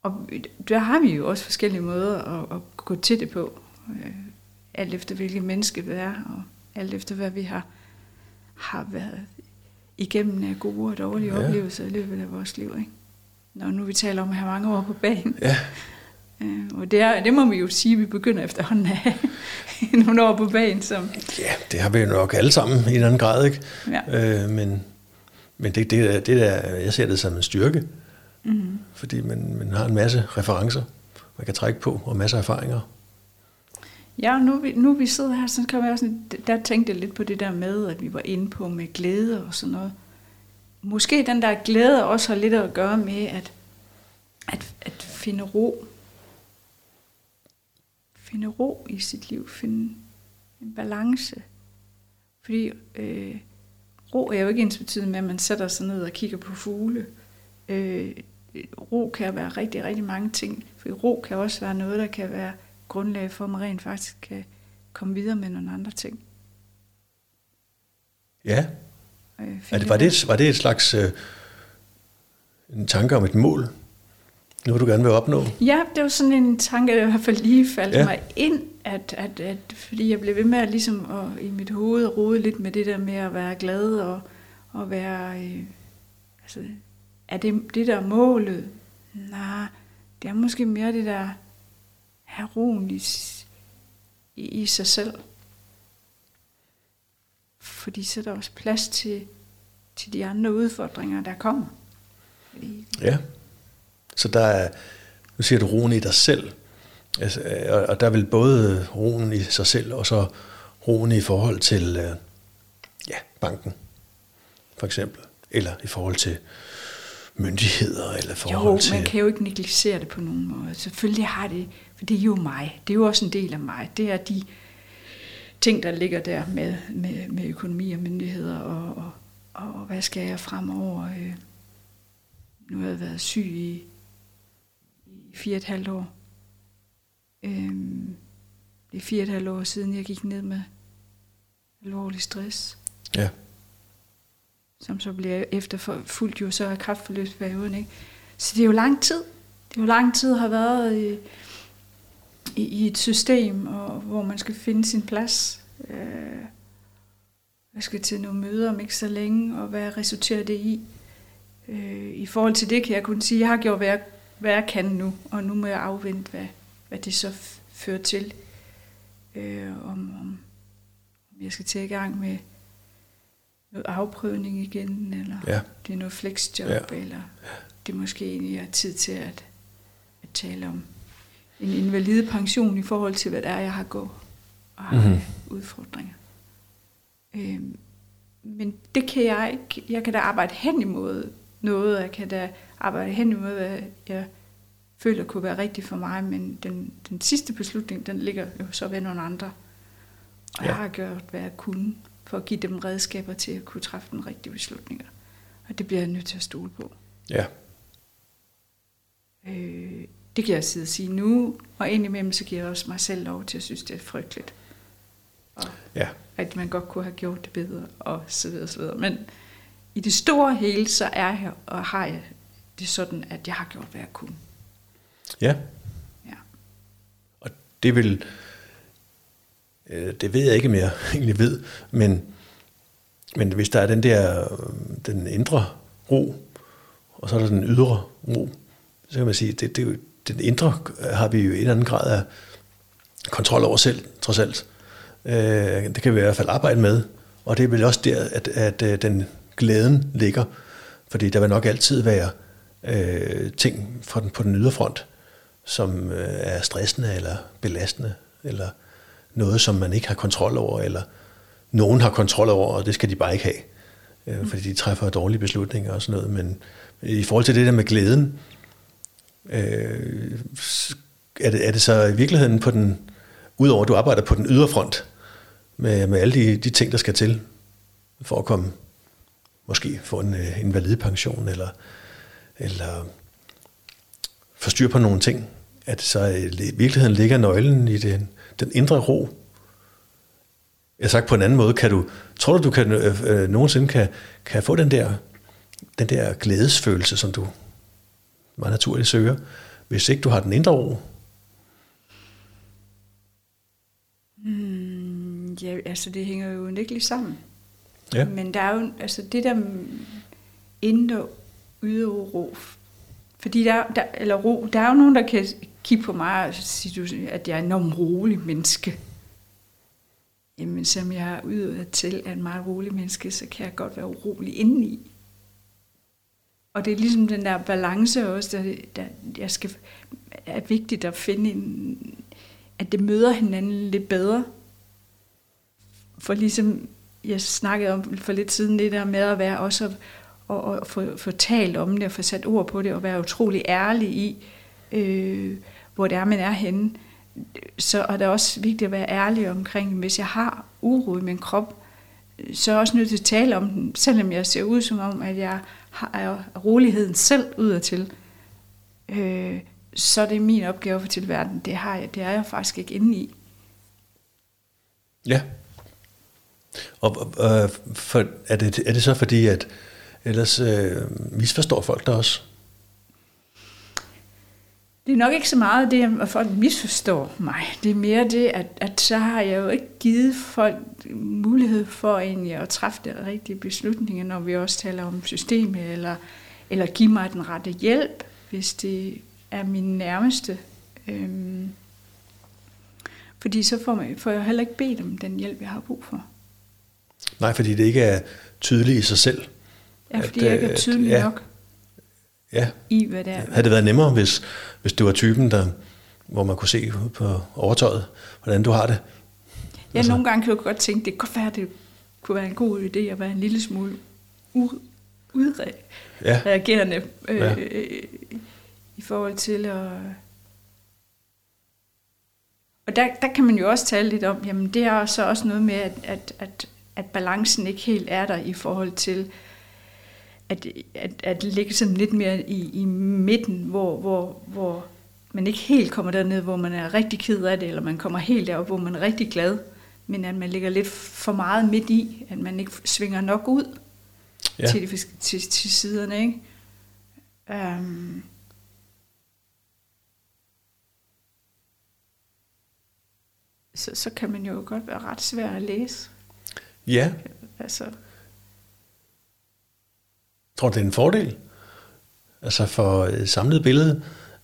Og der har vi jo også forskellige måder at, at gå til det på. Øh, alt efter hvilket menneske vi er, og alt efter hvad vi har, har været igennem af gode og dårlige Ja. oplevelser i løbet af vores liv. Ikke? Når nu vi taler om at have mange år på banen. ja, og det, er, det må vi jo sige, at vi begynder efterhånden at have nogle år på banen. Som, ja, det har vi jo nok alle sammen i en eller anden grad, ikke? ja. Øh, men men det, det, det der, jeg ser det som en styrke, mm-hmm. fordi man, man har en masse referencer, man kan trække på, og masser af erfaringer. Ja, nu, vi, nu vi sidder her, så kan jeg også, der tænkte jeg lidt på det der med, at vi var inde på med glæde og sådan noget. måske den der glæde også har lidt at gøre med at, at, at finde ro. Finde ro i sit liv, finde en balance. Fordi øh, ro er jo ikke ens betydende med, at man sætter sig ned og kigger på fugle. Øh, ro kan være rigtig, rigtig mange ting. For ro kan også være noget, der kan være grundlag for, at man rent faktisk kan komme videre med nogle andre ting. Ja. Øh, er det, var, det, var det et slags øh, en tanke om et mål, nu du gerne vil opnå? Ja, det var sådan en tanke, der i hvert fald lige faldt ja. mig ind, at, at, at, fordi jeg blev ved med at, ligesom at, i mit hoved rode lidt med det der med at være glad og, og være... Øh, altså, er det det der målet? Nej, det er måske mere det der have roen i, i, i sig selv. Fordi så er der også plads til, til de andre udfordringer, der kommer. Fordi, ja, så der er, nu siger du roen i dig selv, altså, og der er vel både roen i sig selv, og så roen i forhold til øh, ja, banken, for eksempel, eller i forhold til myndigheder, eller forhold jo, til... man kan jo ikke negligere det på nogen måde. Selvfølgelig har det, for det er jo mig. Det er jo også en del af mig. Det er de ting, der ligger der med, med, med økonomi og myndigheder, og, og, og hvad skal jeg fremover? Øh, nu har jeg været syg i fire og et halvt år. Øhm, det er fire og et halvt år siden, jeg gik ned med alvorlig stress. Ja. Som så bliver efterfulgt jo så af kraftforløbsperioden. Ikke? Så det er jo lang tid. Det er jo lang tid har været i, i, i et system, og, hvor man skal finde sin plads. Øh, jeg skal til nogle møder om ikke så længe, og hvad resulterer det i? Øh, I forhold til det kan jeg kun sige, at jeg har gjort, hvad jeg, hvad jeg kan nu, og nu må jeg afvente, hvad, hvad det så fører til. Øh, om, om jeg skal til i gang med noget afprøvning igen, eller ja. det er noget flexjob, ja. eller det måske egentlig er tid til at, at tale om en invalide pension i forhold til, hvad det er, jeg har gået og har mm-hmm. udfordringer. Øh, men det kan jeg ikke. Jeg kan da arbejde hen imod noget. Jeg kan da arbejde hen imod, hvad jeg føler kunne være rigtigt for mig, men den, den sidste beslutning, den ligger jo så ved nogle andre. Og ja. jeg har gjort, hvad jeg kunne, for at give dem redskaber til at kunne træffe den rigtige beslutninger. Og det bliver jeg nødt til at stole på. Ja. Øh, det kan jeg sidde og sige nu, og indimellem så giver jeg også mig selv lov til at synes, det er frygteligt. Og ja. At man godt kunne have gjort det bedre, og så videre, så videre. Men i det store hele, så er jeg og har jeg det sådan, at jeg har gjort, hvad jeg kunne. Ja. Ja. Og det vil, øh, det ved jeg ikke mere, egentlig ved, men, men hvis der er den der, den indre ro, og så er der den ydre ro, så kan man sige, det, det, den indre har vi jo i en eller anden grad af kontrol over selv, trods alt. Øh, det kan vi i hvert fald arbejde med, og det er vel også der, at, at, at den glæden ligger, fordi der vil nok altid være øh, ting fra den, på den ydre front, som øh, er stressende eller belastende, eller noget, som man ikke har kontrol over, eller nogen har kontrol over, og det skal de bare ikke have, øh, fordi de træffer dårlige beslutninger og sådan noget. Men i forhold til det der med glæden, øh, er, det, er det så i virkeligheden på den, udover at du arbejder på den ydre front, med, med alle de, de ting, der skal til, for at komme, måske få en øh, invalidepension, eller, eller forstyr på nogle ting, at så i virkeligheden ligger nøglen i den, den indre ro. Jeg sagt på en anden måde, kan du, tror du, du kan, øh, øh, nogensinde kan, kan få den der, den der glædesfølelse, som du meget naturligt søger, hvis ikke du har den indre ro? Mm, ja, altså det hænger jo ikke sammen. Ja. Men der er jo, altså det der indre udøve ro, fordi der, der, eller ro, der er jo nogen, der kan kigge på mig og sige, at jeg er en enormt rolig menneske. Jamen, som jeg er udøvet til at en meget rolig menneske, så kan jeg godt være urolig indeni. Og det er ligesom den der balance også, der, der jeg skal, er vigtigt at finde en, at det møder hinanden lidt bedre. For ligesom jeg snakkede om for lidt siden, det der med at være også at, og, og få, få talt om det, og få sat ord på det, og være utrolig ærlig i, øh, hvor det er, man er henne. Så er det også vigtigt at være ærlig omkring, hvis jeg har uro i min krop, så er jeg også nødt til at tale om den, selvom jeg ser ud som om, at jeg har roligheden selv udadtil. Øh, så er det min opgave for til verden. Det, har jeg, det er jeg faktisk ikke inde i. Ja. Og øh, for, er, det, er det så fordi, at ellers øh, misforstår folk der også? Det er nok ikke så meget det, at folk misforstår mig. Det er mere det, at, at så har jeg jo ikke givet folk mulighed for egentlig at træffe de rigtige beslutninger, når vi også taler om systemet, eller, eller give mig den rette hjælp, hvis det er min nærmeste. Øhm, fordi så får, man, får jeg heller ikke bedt om den hjælp, jeg har brug for. Nej, fordi det ikke er tydeligt i sig selv. Ja, fordi at, jeg ikke er tydelig at, ja, nok ja. i, hvad det er. Havde det været nemmere, hvis, hvis du var typen, der, hvor man kunne se på overtøjet, hvordan du har det? Ja, altså. nogle gange kan du godt tænke, det kunne være, det kunne være en god idé at være en lille smule udreagerende ja. øh, ja. i forhold til at... Og der, der kan man jo også tale lidt om, jamen det er så også noget med, at, at, at, at balancen ikke helt er der i forhold til, at, at, at ligge sådan lidt mere i, i midten, hvor, hvor, hvor man ikke helt kommer derned, hvor man er rigtig ked af det, eller man kommer helt derop, hvor man er rigtig glad, men at man ligger lidt for meget midt i, at man ikke svinger nok ud ja. til, de, til, til siderne. Ikke? Um, så, så kan man jo godt være ret svær at læse. Ja. Altså, Tror det er en fordel? Altså for et samlet billede,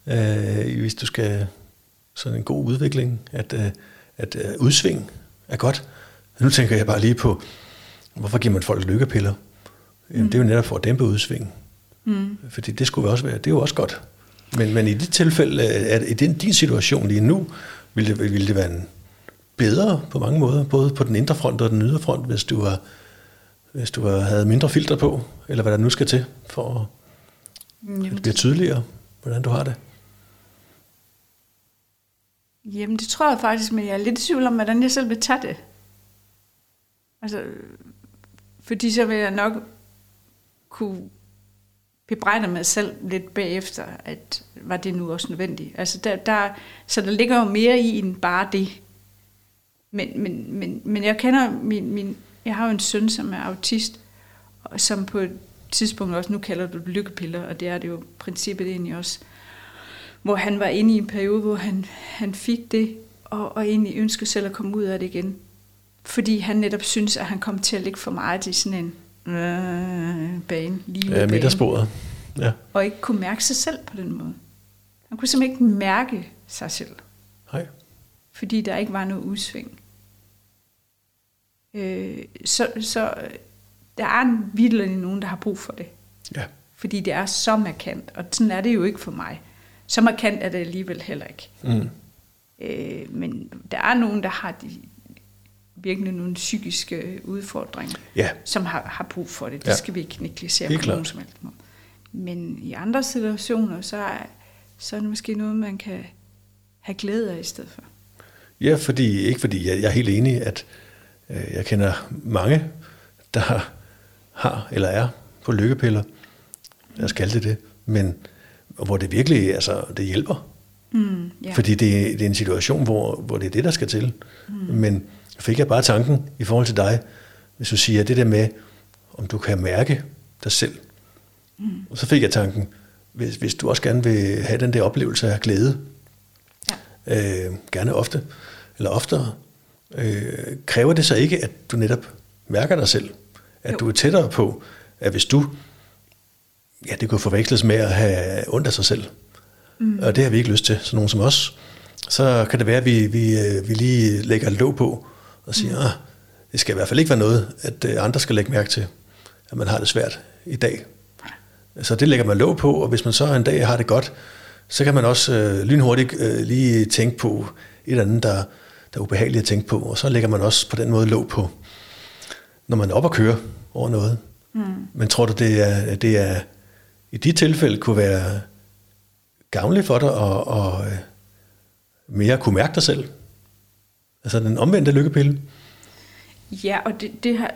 øh, hvis du skal sådan en god udvikling, at, øh, at øh, udsving er godt. Nu tænker jeg bare lige på, hvorfor giver man folk lykkepiller? Jamen, mm. det er jo netop for at dæmpe udsving. Mm. Fordi det skulle også være, det er jo også godt. Men, men i dit tilfælde, at i din, din situation lige nu, ville det, ville det være en bedre på mange måder, både på den indre front og den ydre front, hvis du var hvis du havde mindre filter på, eller hvad der nu skal til, for at det bliver tydeligere, hvordan du har det? Jamen, det tror jeg faktisk, men jeg er lidt i tvivl om, hvordan jeg selv vil tage det. Altså, fordi så vil jeg nok kunne bebrejde mig selv lidt bagefter, at var det nu også nødvendigt. Altså der, der, så der ligger jo mere i end bare det. Men, men, men, men jeg kender min, min jeg har jo en søn, som er autist, og som på et tidspunkt også, nu kalder du det lykkepiller, og det er det jo princippet egentlig også, hvor han var inde i en periode, hvor han, han fik det, og, og egentlig ønskede selv at komme ud af det igen. Fordi han netop synes, at han kom til at ligge for meget i sådan en øh, bane, lige ja, midtersporet. Ja. Og ikke kunne mærke sig selv på den måde. Han kunne simpelthen ikke mærke sig selv. Nej. Fordi der ikke var noget udsving øh, så, så der er virkelig nogen, der har brug for det. Ja. Fordi det er så markant, og sådan er det jo ikke for mig. Så markant er det alligevel heller ikke. Mm. Øh, men der er nogen, der har de, virkelig nogle psykiske udfordringer, ja. som har, har brug for det. Det ja. skal vi ikke negligere på nogen som helst måde. Men i andre situationer, så er, så er det måske noget, man kan have glæde af i stedet for. Ja, fordi, ikke fordi jeg, jeg er helt enig, at Øh, jeg kender mange, der har eller er på lykkepiller. Jeg skal det det. Men hvor det virkelig, altså, det hjælper. Mm, yeah. Fordi det, det er en situation, hvor, hvor det er det, der skal til. Mm. Men fik jeg bare tanken i forhold til dig, hvis du siger det der med, om du kan mærke dig selv. Mm. Og så fik jeg tanken, hvis, hvis du også gerne vil have den der oplevelse af glæde, ja. øh, gerne ofte, eller oftere, øh, kræver det så ikke, at du netop mærker dig selv? At jo. du er tættere på, at hvis du, ja, det kunne forveksles med at have ondt af sig selv, mm. og det har vi ikke lyst til, sådan nogen som os, så kan det være, at vi, vi, øh, vi lige lægger låg på og siger, mm. ah, det skal i hvert fald ikke være noget, at øh, andre skal lægge mærke til, at man har det svært i dag. Så det lægger man låg på, og hvis man så en dag har det godt, så kan man også øh, lynhurtigt øh, lige tænke på et eller andet, der, der er ubehageligt at tænke på. Og så lægger man også på den måde låg på, når man er op og kører over noget. Mm. Men tror du, det er, det er i de tilfælde kunne være gavnligt for dig at, at, at mere kunne mærke dig selv? Altså den omvendte lykkepille? Ja, og det, det, har,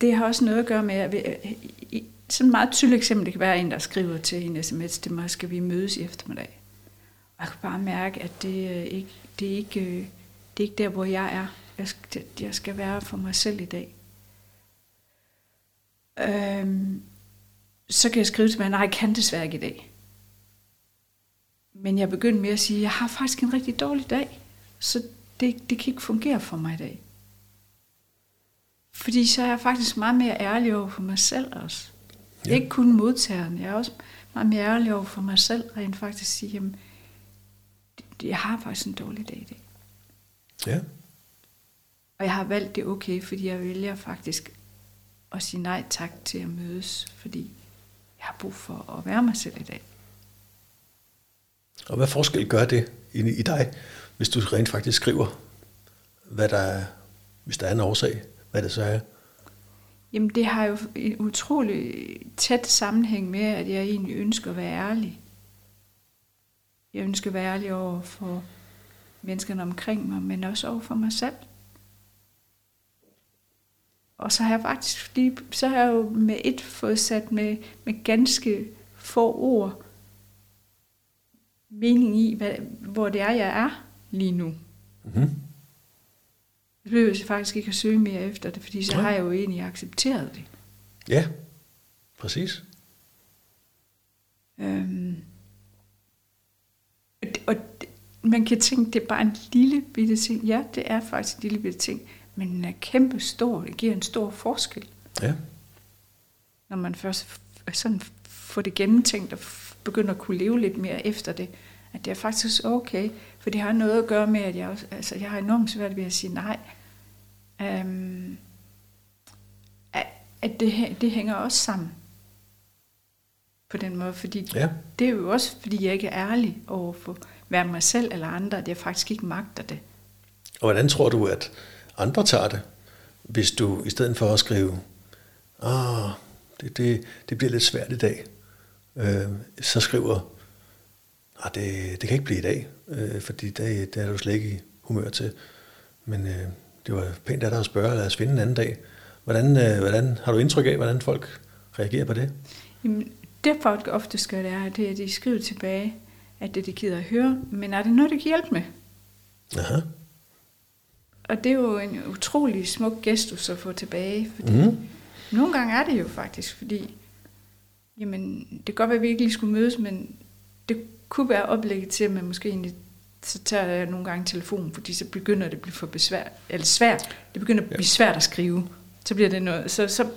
det har også noget at gøre med, at vi, sådan et meget tydeligt eksempel, det kan være en, der skriver til en sms, det mig, skal vi mødes i eftermiddag. Og jeg kan bare mærke, at det, er ikke, det, er ikke, øh, det er ikke der, hvor jeg er. Jeg skal, jeg skal være for mig selv i dag. Øhm, så kan jeg skrive til mig, nej, jeg kan desværre ikke i dag. Men jeg begyndte med at sige, jeg har faktisk en rigtig dårlig dag, så det, det kan ikke fungere for mig i dag. Fordi så er jeg faktisk meget mere ærlig over for mig selv også. Ja. Ikke kun modtageren, jeg er også meget mere ærlig over for mig selv, rent faktisk sige, jamen, jeg har faktisk en dårlig dag i dag. Ja. Og jeg har valgt det okay, fordi jeg vælger faktisk at sige nej tak til at mødes, fordi jeg har brug for at være mig selv i dag. Og hvad forskel gør det i, i dig, hvis du rent faktisk skriver, hvad der er, hvis der er en årsag, hvad det så er? Jamen det har jo en utrolig tæt sammenhæng med, at jeg egentlig ønsker at være ærlig. Jeg ønsker at være ærlig over for menneskerne omkring mig, men også over for mig selv. Og så har jeg faktisk lige, så har jeg jo med et fået sat med, med ganske få ord mening i, hvad, hvor det er, jeg er lige nu. Mm-hmm. Jeg behøver faktisk ikke at søge mere efter det, fordi så Nej. har jeg jo egentlig accepteret det. Ja, præcis. Øhm, og det- og det, man kan tænke, det er bare en lille bitte ting. Ja, det er faktisk en lille bitte ting, men den er kæmpe stor. Det giver en stor forskel, Ja, når man først sådan får det gennemtænkt og begynder at kunne leve lidt mere efter det. At det er faktisk okay, for det har noget at gøre med, at jeg, også, altså, jeg har enormt svært ved at sige nej. Øhm, at at det, det hænger også sammen på den måde, fordi ja, det er jo også, fordi jeg ikke er ærlig over for hverken mig selv eller andre, at jeg faktisk ikke magter det. Og hvordan tror du, at andre tager det, hvis du i stedet for at skrive, ah, det, det, det bliver lidt svært i dag, øh, så skriver, ah, det, det kan ikke blive i dag, øh, fordi det, det er du slet ikke i humør til. Men øh, det var pænt af dig at spørge, lad os finde en anden dag. Hvordan, øh, hvordan har du indtryk af, hvordan folk reagerer på det? Jamen, det folk ofte gør, det er, det er, at de skriver tilbage, at det de gider at høre, men er det noget, det kan hjælpe med? Aha. Og det er jo en utrolig smuk gestus at få tilbage, fordi mm. nogle gange er det jo faktisk, fordi jamen, det kan godt være, at vi ikke lige skulle mødes, men det kunne være oplægget til, at man måske egentlig, så tager jeg nogle gange telefonen, fordi så begynder det at blive for besvær, eller svært. Det begynder at blive svært at skrive. Så bliver det noget, så, så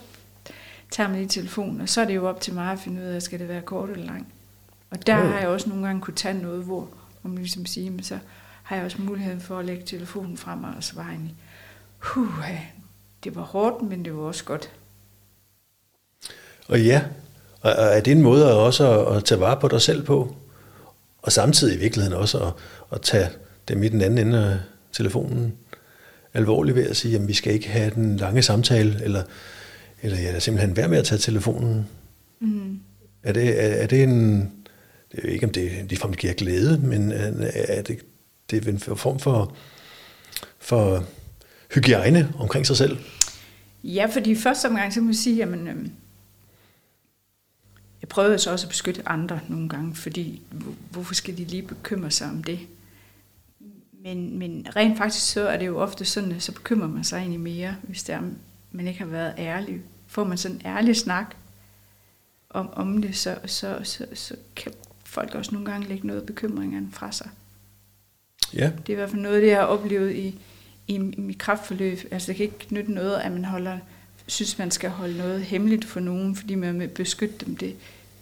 tager man lige telefonen, og så er det jo op til mig at finde ud af, skal det være kort eller langt. Og der har jeg også nogle gange kunne tage noget, hvor, hvor man ligesom siger, men så har jeg også muligheden for at lægge telefonen frem og svare egentlig, huh, det var hårdt, men det var også godt. Og ja, og er det en måde at også at, at tage vare på dig selv på? Og samtidig i virkeligheden også at, at tage dem i den anden ende af telefonen alvorligt ved at sige, at vi skal ikke have den lange samtale, eller, eller ja, simpelthen være med at tage telefonen. Mm. Er det, er, er det en, det er ikke, om det ligefrem giver glæde, men øh, er, det, det er en form for, for hygiejne omkring sig selv? Ja, fordi første omgang, så må jeg sige, jamen, øhm, jeg prøvede så også at beskytte andre nogle gange, fordi hvorfor skal de lige bekymre sig om det? Men, men rent faktisk så er det jo ofte sådan, at så bekymrer man sig egentlig mere, hvis det er, man ikke har været ærlig. Får man sådan en ærlig snak om, om det, så, så, så, så kan folk også nogle gange lægge noget af bekymringerne fra sig. Ja, Det er i hvert fald noget, det jeg har oplevet i, i, i mit kraftforløb. Altså det kan ikke nytte noget, at man holder, synes, man skal holde noget hemmeligt for nogen, fordi man vil beskytte dem. Det,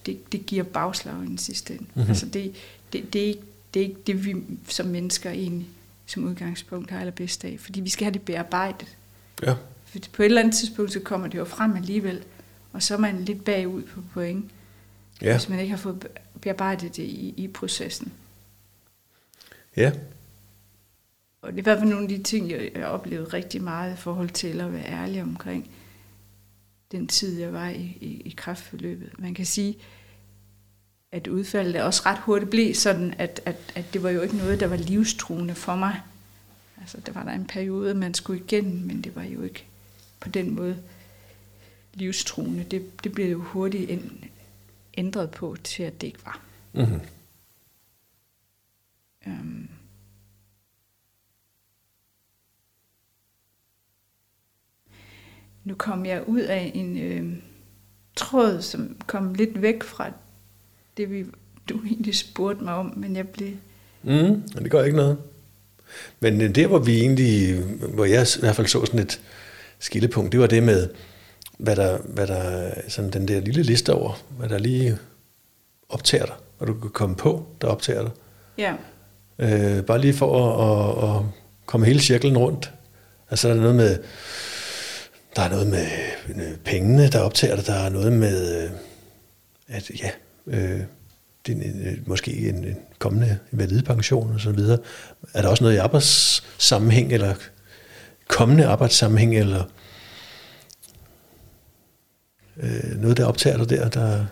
det, det giver bagslag i den sidste ende. Mhm. Mm-hmm. Altså det, det, det, er ikke, det er ikke det, vi som mennesker egentlig som udgangspunkt har allerbedst af. Fordi vi skal have det bearbejdet. ja, For på et eller andet tidspunkt, så kommer det jo frem alligevel. Og så er man lidt bagud på point, ja, hvis man ikke har fået bearbejdet det i, i processen. ja, Og det er i hvert fald nogle af de ting, jeg jeg har oplevet rigtig meget i forhold til at være ærlig omkring. den tid, jeg var i, i, i kraftforløbet. Man kan sige, at udfaldet også ret hurtigt blev sådan, at, at, at det var jo ikke noget, der var livstruende for mig. Altså, der var der en periode, man skulle igennem, men det var jo ikke på den måde livstruende. Det, det blev jo hurtigt ændret på til, at det ikke var. Mm-hmm. Øhm. Nu kom jeg ud af en øh, tråd, som kom lidt væk fra det, vi, du egentlig spurgte mig om, men jeg blev... Mm, det gør ikke noget. Men der, hvor vi egentlig, hvor jeg i hvert fald så sådan et skillepunkt, det var det med, hvad der, hvad der sådan den der lille liste over, hvad der lige optager dig, hvad du kan komme på, der optager dig. Ja. Øh, bare lige for at, at, at komme hele cirklen rundt. Altså der er noget med, der er noget med pengene, der optager dig, der er noget med, øh, at ja, øh, det er måske en, en kommende validepension og så videre. Er der også noget i arbejdssammenhæng, eller kommende arbejdssammenhæng, eller øh, noget, der optager dig der, der,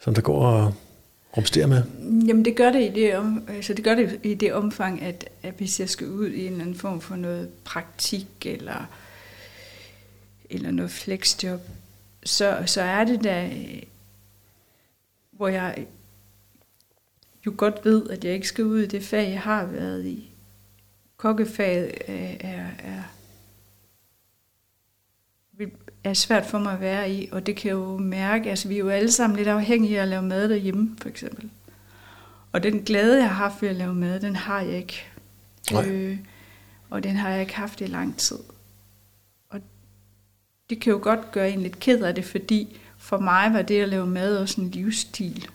som der går og rumsterer med? Jamen det gør det i det, om, altså det, gør det i det omfang, at, at hvis jeg skal ud i en eller anden form for noget praktik, eller, eller noget flexjob, så, så er det da hvor jeg jo godt ved, at jeg ikke skal ud i det fag, jeg har været i. Kokkefaget er, er, er, er svært for mig at være i, og det kan jeg jo mærke, altså vi er jo alle sammen lidt afhængige af at lave mad derhjemme, for eksempel. Og den glæde, jeg har haft ved at lave mad, den har jeg ikke. Nej. Øh, og den har jeg ikke haft i lang tid. Og det kan jo godt gøre en lidt ked af det, fordi for mig var det at lave mad også en livsstil.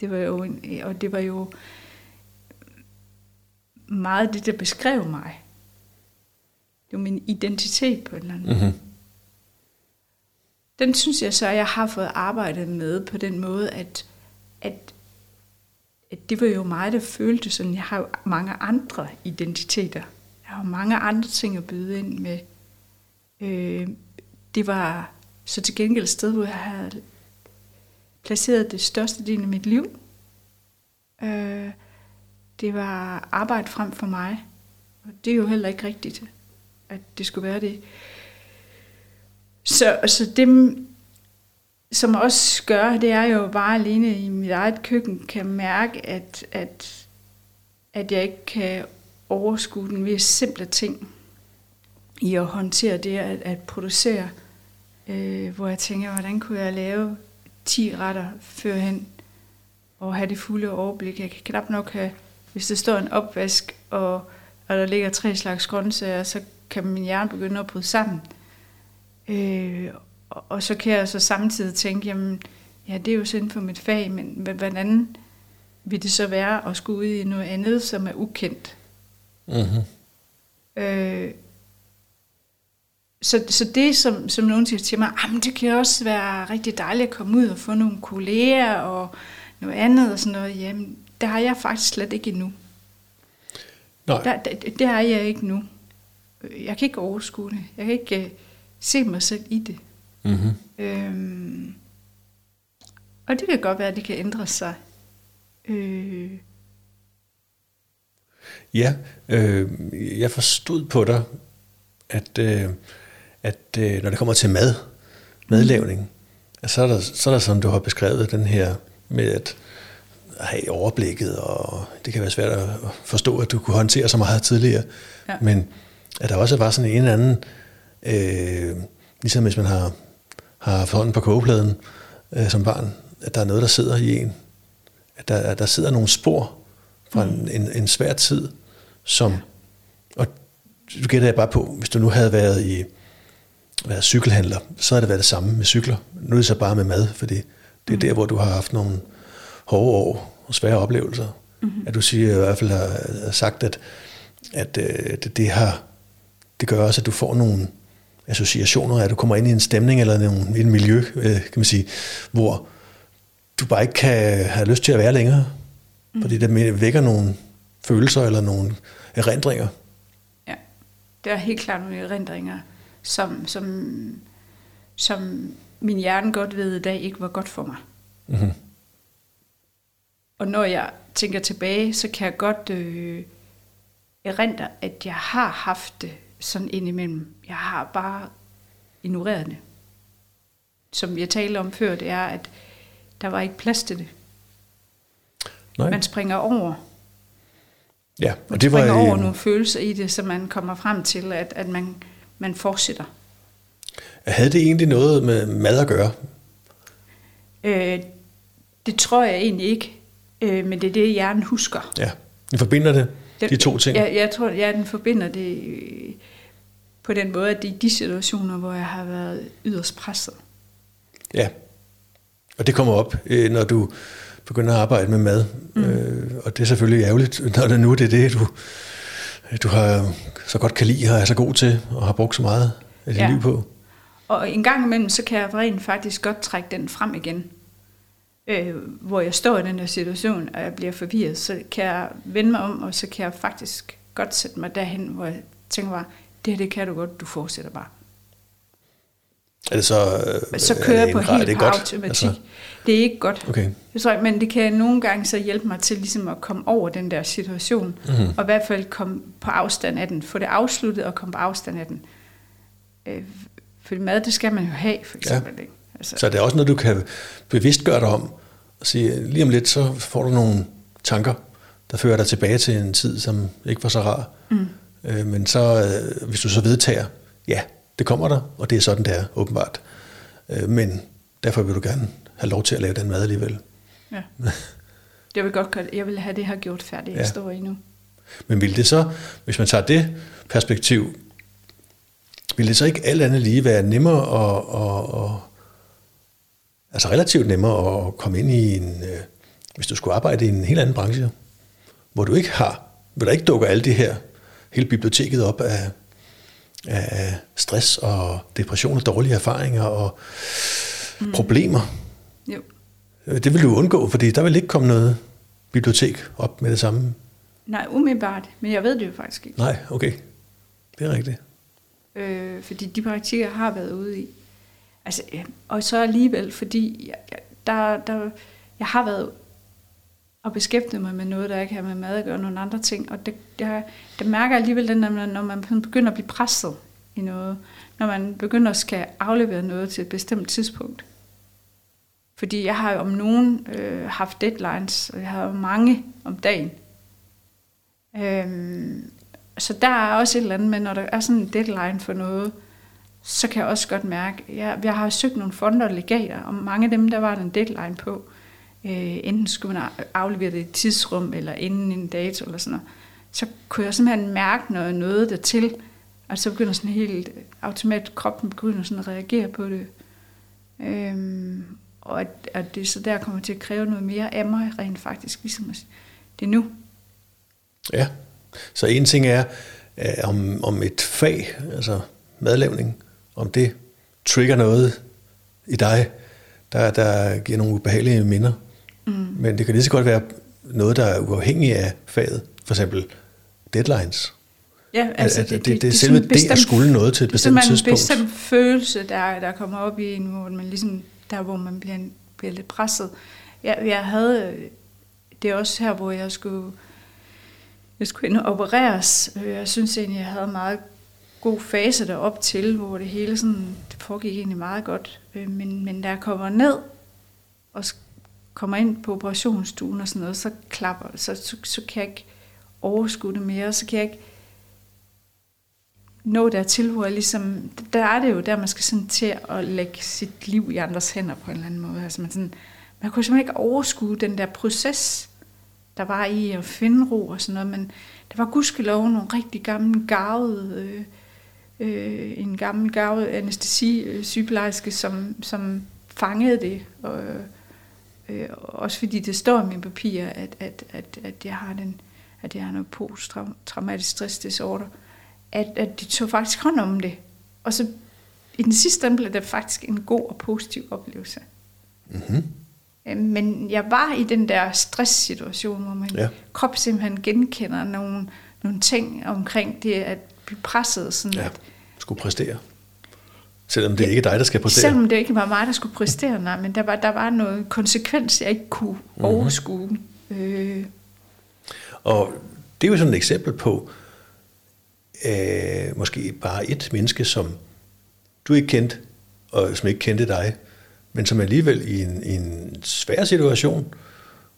Det var jo en, og det var jo meget det, der beskrev mig. Det var min identitet på en eller anden mm-hmm. Den synes jeg så, at jeg har fået arbejdet med på den måde, at, at, at det var jo mig, der følte sådan, jeg har jo mange andre identiteter. Jeg har mange andre ting at byde ind med. Øh, det var så til gengæld et sted, hvor jeg havde placeret det største del af mit liv. Øh, det var arbejde frem for mig. Og det er jo heller ikke rigtigt, at det skulle være det. Så, så det, som også gør, det er jo bare alene i mit eget køkken, kan mærke, at, at, at jeg ikke kan overskue den ved simple ting i at håndtere det at, at producere øh, hvor jeg tænker, hvordan kunne jeg lave 10 retter førhen, og have det fulde overblik. Jeg kan knap nok have, hvis der står en opvask, og, og der ligger tre slags grøntsager, så kan min hjerne begynde at bryde sammen. Øh, og, og så kan jeg så samtidig tænke, jamen, ja, det er jo synd for mit fag, men hvordan vil det så være at skulle ud i noget andet, som er ukendt? Mm-hmm. Øh, så, så det, som, som nogen siger til mig, jamen, det kan også være rigtig dejligt at komme ud og få nogle kolleger og noget andet og sådan noget, jamen, det har jeg faktisk slet ikke endnu. Nej. Der, det, det har jeg ikke nu. Jeg kan ikke overskue det. Jeg kan ikke uh, se mig selv i det. Mm-hmm. Øhm, og det kan godt være, at det kan ændre sig. Øh. Ja, øh, jeg forstod på dig, at øh, at øh, når det kommer til mad, madlavning, mm. så, er der, så er der som du har beskrevet den her med at have overblikket, og det kan være svært at forstå, at du kunne håndtere så meget tidligere. Ja. Men at der også var sådan en eller anden, øh, ligesom hvis man har, har haft hånden på kogepladen øh, som barn, at der er noget, der sidder i en. At der, at der sidder nogle spor fra mm. en, en, en svær tid, som, og du gætter jeg bare på, hvis du nu havde været i været cykelhandler, så har det været det samme med cykler. Nu er det så bare med mad, fordi det er mm. der, hvor du har haft nogle hårde år og svære oplevelser. Mm-hmm. At du siger, i hvert fald har, sagt, at, at øh, det, det, har, det gør også, at du får nogle associationer, at du kommer ind i en stemning eller en, en miljø, øh, kan man sige, hvor du bare ikke kan have lyst til at være længere. Mm. Fordi det vækker nogle følelser eller nogle erindringer. Ja, det er helt klart nogle erindringer som, som, som min hjerne godt ved i dag ikke var godt for mig. Mm-hmm. Og når jeg tænker tilbage, så kan jeg godt øh, erindre, at jeg har haft det sådan indimellem. Jeg har bare ignoreret det. Som jeg talte om før, det er, at der var ikke plads til det. Nej. Man springer over. Ja, Man og det var springer over en, nogle følelser i det, så man kommer frem til, at, at man, man fortsætter. havde det egentlig noget med mad at gøre? Øh, det tror jeg egentlig ikke, øh, men det er det, hjernen husker. Ja, den forbinder det, Den, de to ting. Jeg, jeg tror, ja, den forbinder det øh, på den måde, at det er de situationer, hvor jeg har været yderst presset. Ja, og det kommer op, øh, når du begynder at arbejde med mad. Mm. Øh, og det er selvfølgelig ærgerligt, når det nu det er det, du, du har så godt kan lide og er så god til og har brugt så meget af dit Ja. liv på. Og en gang imellem, så kan jeg rent faktisk godt trække den frem igen. Øh, hvor jeg står i den her situation, og jeg bliver forvirret, så kan jeg vende mig om, og så kan jeg faktisk godt sætte mig derhen, hvor jeg tænker bare, det her, det kan du godt, du fortsætter bare. Er det så, øh, Så er kører jeg på grad- helt det godt? automatik. Altså, det er ikke godt. okay, Jeg tror, men det kan nogle gange så hjælpe mig til ligesom at komme over den der situation, Mhm. og i hvert fald komme på afstand af den, få det afsluttet og komme på afstand af den. Øh, for mad, det skal man jo have, for eksempel. Ja. Ikke? Altså, så er det også noget, du kan bevidst gøre dig om, og sige, lige om lidt, så får du nogle tanker, der fører dig tilbage til en tid, som ikke var så rar. Mm. Øh, men så, øh, hvis du så vedtager, ja, det kommer der, og det er sådan, det er, åbenbart. Øh, men derfor vil du gerne have lov til at lave den mad alligevel. ja. Jeg vil godt gøre, jeg vil have det her gjort færdigt, jeg Ja. står i nu. Men vil det så, hvis man tager det perspektiv, vil det så ikke alt andet lige være nemmere at, at, at altså relativt nemmere at komme ind i en, øh, hvis du skulle arbejde i en helt anden branche, hvor du ikke har, hvor der ikke dukker alle de her, hele biblioteket op af, af stress og depression og dårlige erfaringer og mm. problemer. Jo. Øh, Det vil du undgå, fordi der vil ikke komme noget bibliotek op med det samme. Nej, umiddelbart, men jeg ved det jo faktisk ikke. Nej, okay. Det er rigtigt. Øh, fordi de praktikker, jeg har været ude i. Altså, ja, og så alligevel, fordi jeg, jeg- der, der, jeg har været og beskæftiget mig med noget, der ikke har med mad at gøre, nogle andre ting, og det, jeg, det mærker jeg alligevel den, når man, når man begynder at blive presset i noget, når man begynder at skal aflevere noget til et bestemt tidspunkt. Fordi jeg har jo om nogen øh, haft deadlines, og jeg har jo mange om dagen. Øhm, så der er også et eller andet med, når der er sådan en deadline for noget, så kan jeg også godt mærke, jeg, jeg har søgt nogle fonder og legater, og mange af dem, der var der en deadline på. Øh, enten skulle man aflevere det i et tidsrum, eller inden en dato, eller sådan noget. Så kunne jeg simpelthen mærke noget, noget dertil, og så begynder sådan helt automat, kroppen begynder sådan at reagere på det. Øhm, og at, at det så der kommer til at kræve noget mere af mig, rent faktisk, ligesom at det er nu. Ja, så en ting er, øh, om, om et fag, altså madlavning, om det trigger noget i dig, der, der giver nogle ubehagelige minder. Mm. Men det kan lige så godt være noget, der er uafhængigt af faget. For eksempel deadlines. Ja, Altså, det, det, det, det er sådan selve det at bestemt- skulle noget til et Det er bestemt simpelthen en tidspunkt. bestemt følelse, der, der kommer op i en, hvor man ligesom, der hvor man bliver, bliver lidt presset. Jeg, jeg havde, øh, det er også her, hvor jeg skulle, jeg skulle ind og opereres. Øh, Jeg synes egentlig, jeg havde meget god fase derop til, hvor det hele sådan, det foregik egentlig meget godt. Øh, men, men da jeg kommer ned og kommer ind på operationsstuen og sådan noget, så klapper. Så, så, så kan jeg ikke overskue det mere. Så kan jeg ikke nå dertil, hvor jeg ligesom, der er det jo der, man skal sådan til at lægge sit liv i andres hænder på en eller anden måde. Altså man, sådan, man kunne simpelthen ikke overskue den der proces, der var i at finde ro og sådan noget, men der var gudskelov nogle rigtig gamle gavede øh, øh, en gammel garvet anestesi øh, sygeplejerske, som, som fangede det, og, øh, også fordi det står i mine papirer, at, at, at, at jeg har den, at jeg har noget posttraumatisk stress disorder, at, at de tog faktisk hånd om det. Og så i den sidste ende blev det faktisk en god og positiv oplevelse. Mm-hmm. Men jeg var i den der stresssituation, hvor Ja. ja. krop simpelthen genkender nogle, nogle ting omkring det at blive presset. Sådan Ja, at, skulle præstere. Selvom det ja, ikke er dig, der skal præstere? Selvom det ikke var mig, der skulle præstere, nej, men der var, der var noget konsekvens, jeg ikke kunne mm-hmm. overskue. Øh. Og det er jo sådan et eksempel på, øh, måske bare et menneske, som du ikke kendte, og som ikke kendte dig, men som alligevel i en, i en svær situation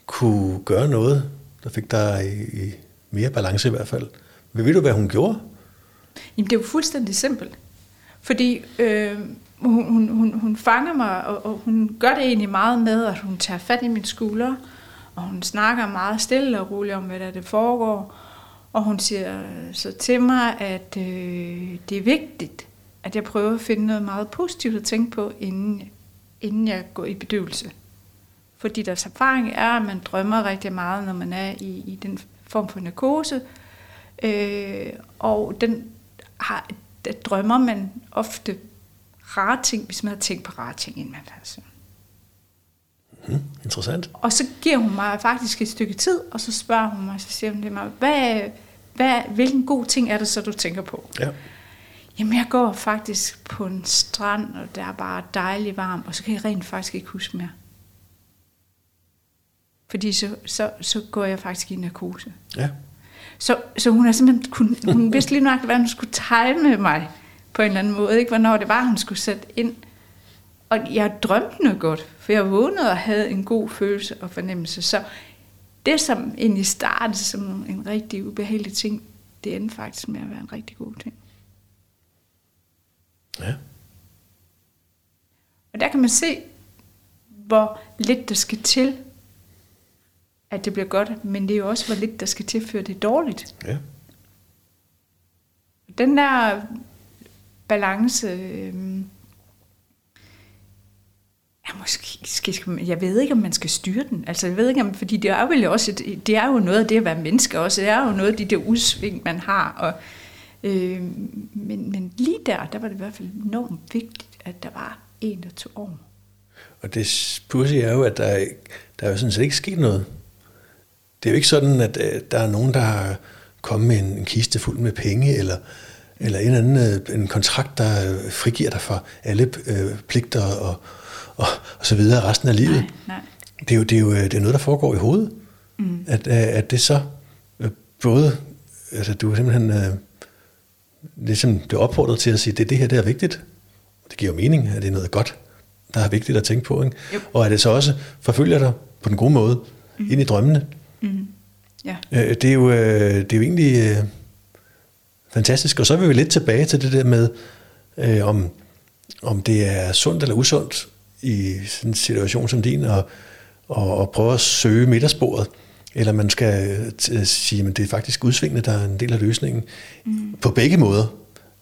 kunne gøre noget, der fik dig i, i mere balance i hvert fald. Ved du, hvad hun gjorde? Jamen, det er jo fuldstændig simpelt. Fordi øh, hun, hun, hun, hun fanger mig, og, og hun gør det egentlig meget med, at hun tager fat i min skulder, og hun snakker meget stille og roligt om, hvad der det foregår. Og hun siger så til mig, at øh, det er vigtigt, at jeg prøver at finde noget meget positivt at tænke på, inden, inden jeg går i bedøvelse. Fordi deres erfaring er, at man drømmer rigtig meget, når man er i, i den form for narkose. Øh, og den har, der drømmer man ofte rare ting, hvis man har tænkt på rare ting, inden man altså. Hmm, interessant. Og så giver hun mig faktisk et stykke tid, og så spørger hun mig, så siger hun det mig, hvad, hvad, hvilken god ting er det så, du tænker på? Ja. Jamen, jeg går faktisk på en strand, og der er bare dejligt varmt, og så kan jeg rent faktisk ikke huske mere. Fordi så, så, så går jeg faktisk i narkose. Ja. Så, så hun, er simpelthen, hun, hun vidste lige nok, hvad hun skulle tegne mig på en eller anden måde. Ikke? Hvornår det var, hun skulle sætte ind. Og jeg drømte noget godt, for jeg vågnede og havde en god følelse og fornemmelse. Så det, som egentlig startede som en rigtig ubehagelig ting, det endte faktisk med at være en rigtig god ting. Ja. Og der kan man se, hvor lidt der skal til, at det bliver godt, men det er jo også, hvor lidt der skal til, før det er dårligt. Ja. Den der balance, øh, ja, måske, skal, jeg ved ikke, om man skal styre den. Altså, jeg ved ikke, om, fordi det er jo også, et, det er jo noget af det at være menneske også. Det er jo noget af de der udsving, man har. Og, øh, men, men lige der, der var det i hvert fald enormt vigtigt, at der var en eller to år. Og det pudsige er jo, at der, der er jo sådan set ikke sket noget. Det er jo ikke sådan, at øh, der er nogen, der har kommet med en, en kiste fuld med penge, eller, eller en anden øh, en kontrakt, der øh, frigiver dig for alle øh, pligter og, og, og så videre resten af livet. Nej, nej. Det, er jo, det, er jo, det er noget, der foregår i hovedet. Mm. At, at det så både, altså du er simpelthen, ligesom det opfordret til at sige, det, det her det er vigtigt. Det giver jo mening, at det er noget godt, der er vigtigt at tænke på. Ikke? Yep. Og at det så også forfølger dig på den gode måde mm. ind i drømmene. Mm. Ja. Øh, det, er jo, øh, det er jo egentlig øh, fantastisk. Og så er vi lidt tilbage til det der med, øh, om, om det er sundt eller usundt i sådan en situation som din, og, og, og prøve at søge midtersporet. Eller man skal øh, sige, at det er faktisk udsvingende, der er en del af løsningen. Mm. På begge måder.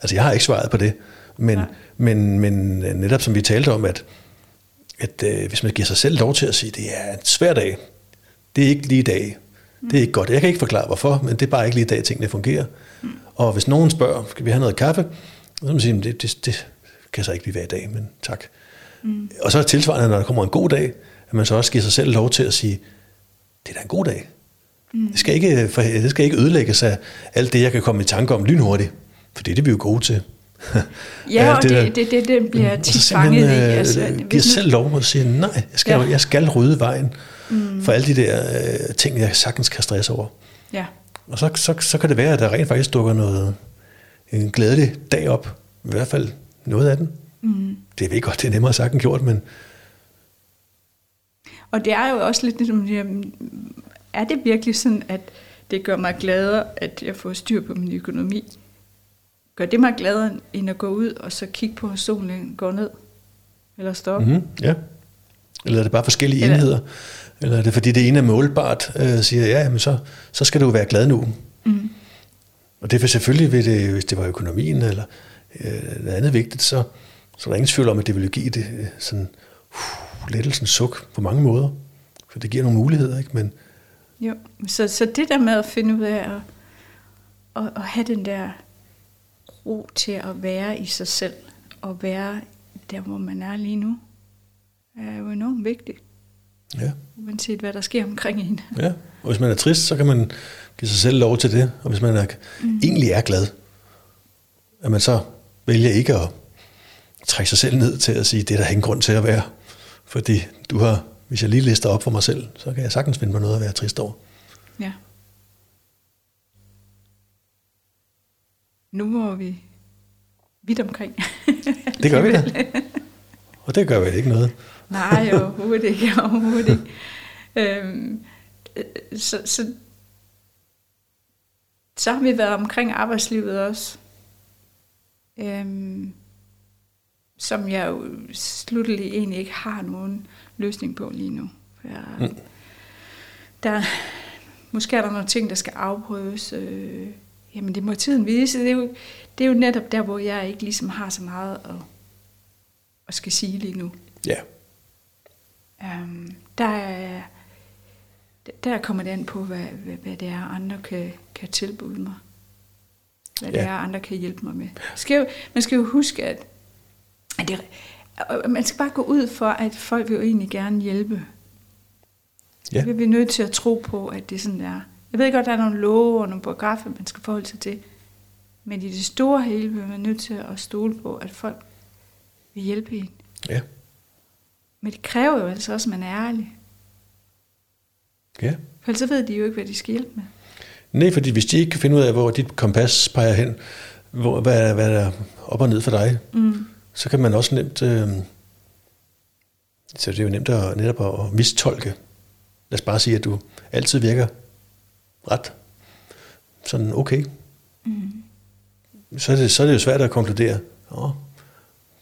Altså jeg har ikke svaret på det. Men, men, men netop som vi talte om, at, at øh, hvis man giver sig selv lov til at sige, at det er en svær dag, det er ikke lige i dag. Det er ikke godt. Jeg kan ikke forklare hvorfor, men det er bare ikke lige i dag, tingene fungerer. Mm. Og hvis nogen spørger, skal vi have noget kaffe? Så må man sige, det, det, det kan så ikke lige være i dag, men tak. Mm. Og så er tilsvarende, når der kommer en god dag, at man så også giver sig selv lov til at sige, det er da en god dag. Mm. Det, skal ikke, for, det skal ikke ødelægges af alt det, jeg kan komme i tanke om lynhurtigt. For det er det, vi er jo gode til. ja, og det, det, det, det, det bliver mm. tit fanget i. Altså, øh, giver selv lov at sige, nej, jeg skal, ja. jeg skal rydde vejen mm. for alle de der øh, ting, jeg sagtens kan stresse over. Ja. Og så, så, så kan det være, at der rent faktisk dukker noget, en glædelig dag op. I hvert fald noget af den. Mm. Det ved godt, det er nemmere sagt end gjort, men... Og det er jo også lidt ligesom, er det virkelig sådan, at det gør mig gladere, at jeg får styr på min økonomi? Gør det mig gladere, end at gå ud og så kigge på, at solen går ned? Eller stoppe? Mm-hmm, ja. Eller er det bare forskellige Eller, enheder? Eller er det fordi det ene er målbart, øh, siger, ja, men så, så skal du være glad nu. Mm. Og det vil selvfølgelig, ved det, hvis det var økonomien eller øh, noget andet vigtigt, så, så er der ingen tvivl om, at det ville give det øh, sådan uh, lettelsens suk på mange måder. For det giver nogle muligheder, ikke? Men, jo, så, så det der med at finde ud af at, at, at have den der ro til at være i sig selv, og være der, hvor man er lige nu, er jo enormt vigtigt. Ja. Uanset hvad der sker omkring en. Ja, og hvis man er trist, så kan man give sig selv lov til det. Og hvis man er, mm. egentlig er glad, at man så vælger ikke at, trække sig selv ned til at sige, det er der ingen grund til at være. Fordi du har, hvis jeg lige lister op for mig selv, så kan jeg sagtens finde mig noget at være trist over. Ja. Nu må vi vidt omkring. Det gør vi da. Og det gør vel ikke noget. Nej, overhovedet ikke. Overhovedet ikke. Øhm, øh, så, så, så har vi været omkring arbejdslivet også. Øhm, som jeg jo slutteligt egentlig ikke har nogen løsning på lige nu. Jeg, mm. der, måske er der nogle ting, der skal afprøves. Øh, jamen det må tiden vise. Det er, jo, det er jo netop der, hvor jeg ikke ligesom har så meget at, at skal sige lige nu. Ja. Um, der, er, der kommer det an på, hvad, hvad, hvad det er, andre kan, kan tilbyde mig. Hvad ja. det er, andre kan hjælpe mig med. Skal jo, man skal jo huske, at, at det, man skal bare gå ud for, at folk vil jo egentlig gerne hjælpe. Ja. Vi er nødt til at tro på, at det sådan er. Jeg ved godt, der er nogle love og nogle paragrafer, man skal forholde sig til. Men i det store hele bliver man nødt til at stole på, at folk vil hjælpe en. Ja. Men det kræver jo altså også, at man er ærlig. Ja. For ellers så ved de jo ikke, hvad de skal hjælpe med. Nej, fordi hvis de ikke kan finde ud af, hvor dit kompas peger hen, hvor, hvad, hvad er der op og ned for dig, mm. så kan man også nemt... Øh, så det er jo nemt at, netop at mistolke. Lad os bare sige, at du altid virker ret sådan okay. Mm. Så, er det, så er det jo svært at konkludere, oh,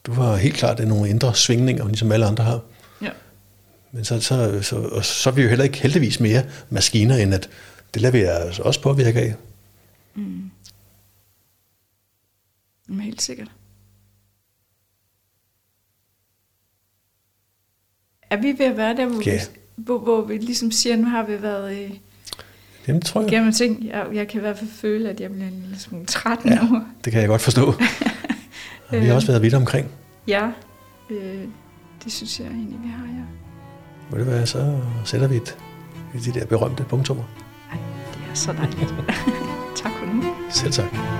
du har helt klart nogle indre svingninger, ligesom alle andre har. Ja. Men så, så, så, og så er vi jo heller ikke heldigvis mere maskiner, end at det lader vi altså også påvirke af. Mm. Men helt sikkert. Er vi ved at være der, hvor, ja. vi, hvor, hvor vi ligesom siger, nu har vi været i Jamen, tror jeg. Jamen, ting, jeg, jeg kan i hvert fald føle, at jeg bliver en lille smule træt ja, nu. det kan jeg godt forstå. og vi har også været vidt omkring. Ja, øh, det synes jeg egentlig, vi har, ja. Må det være, så sætter vi et, de der berømte punktummer. Ej, det er så dejligt. tak for nu. Selv tak.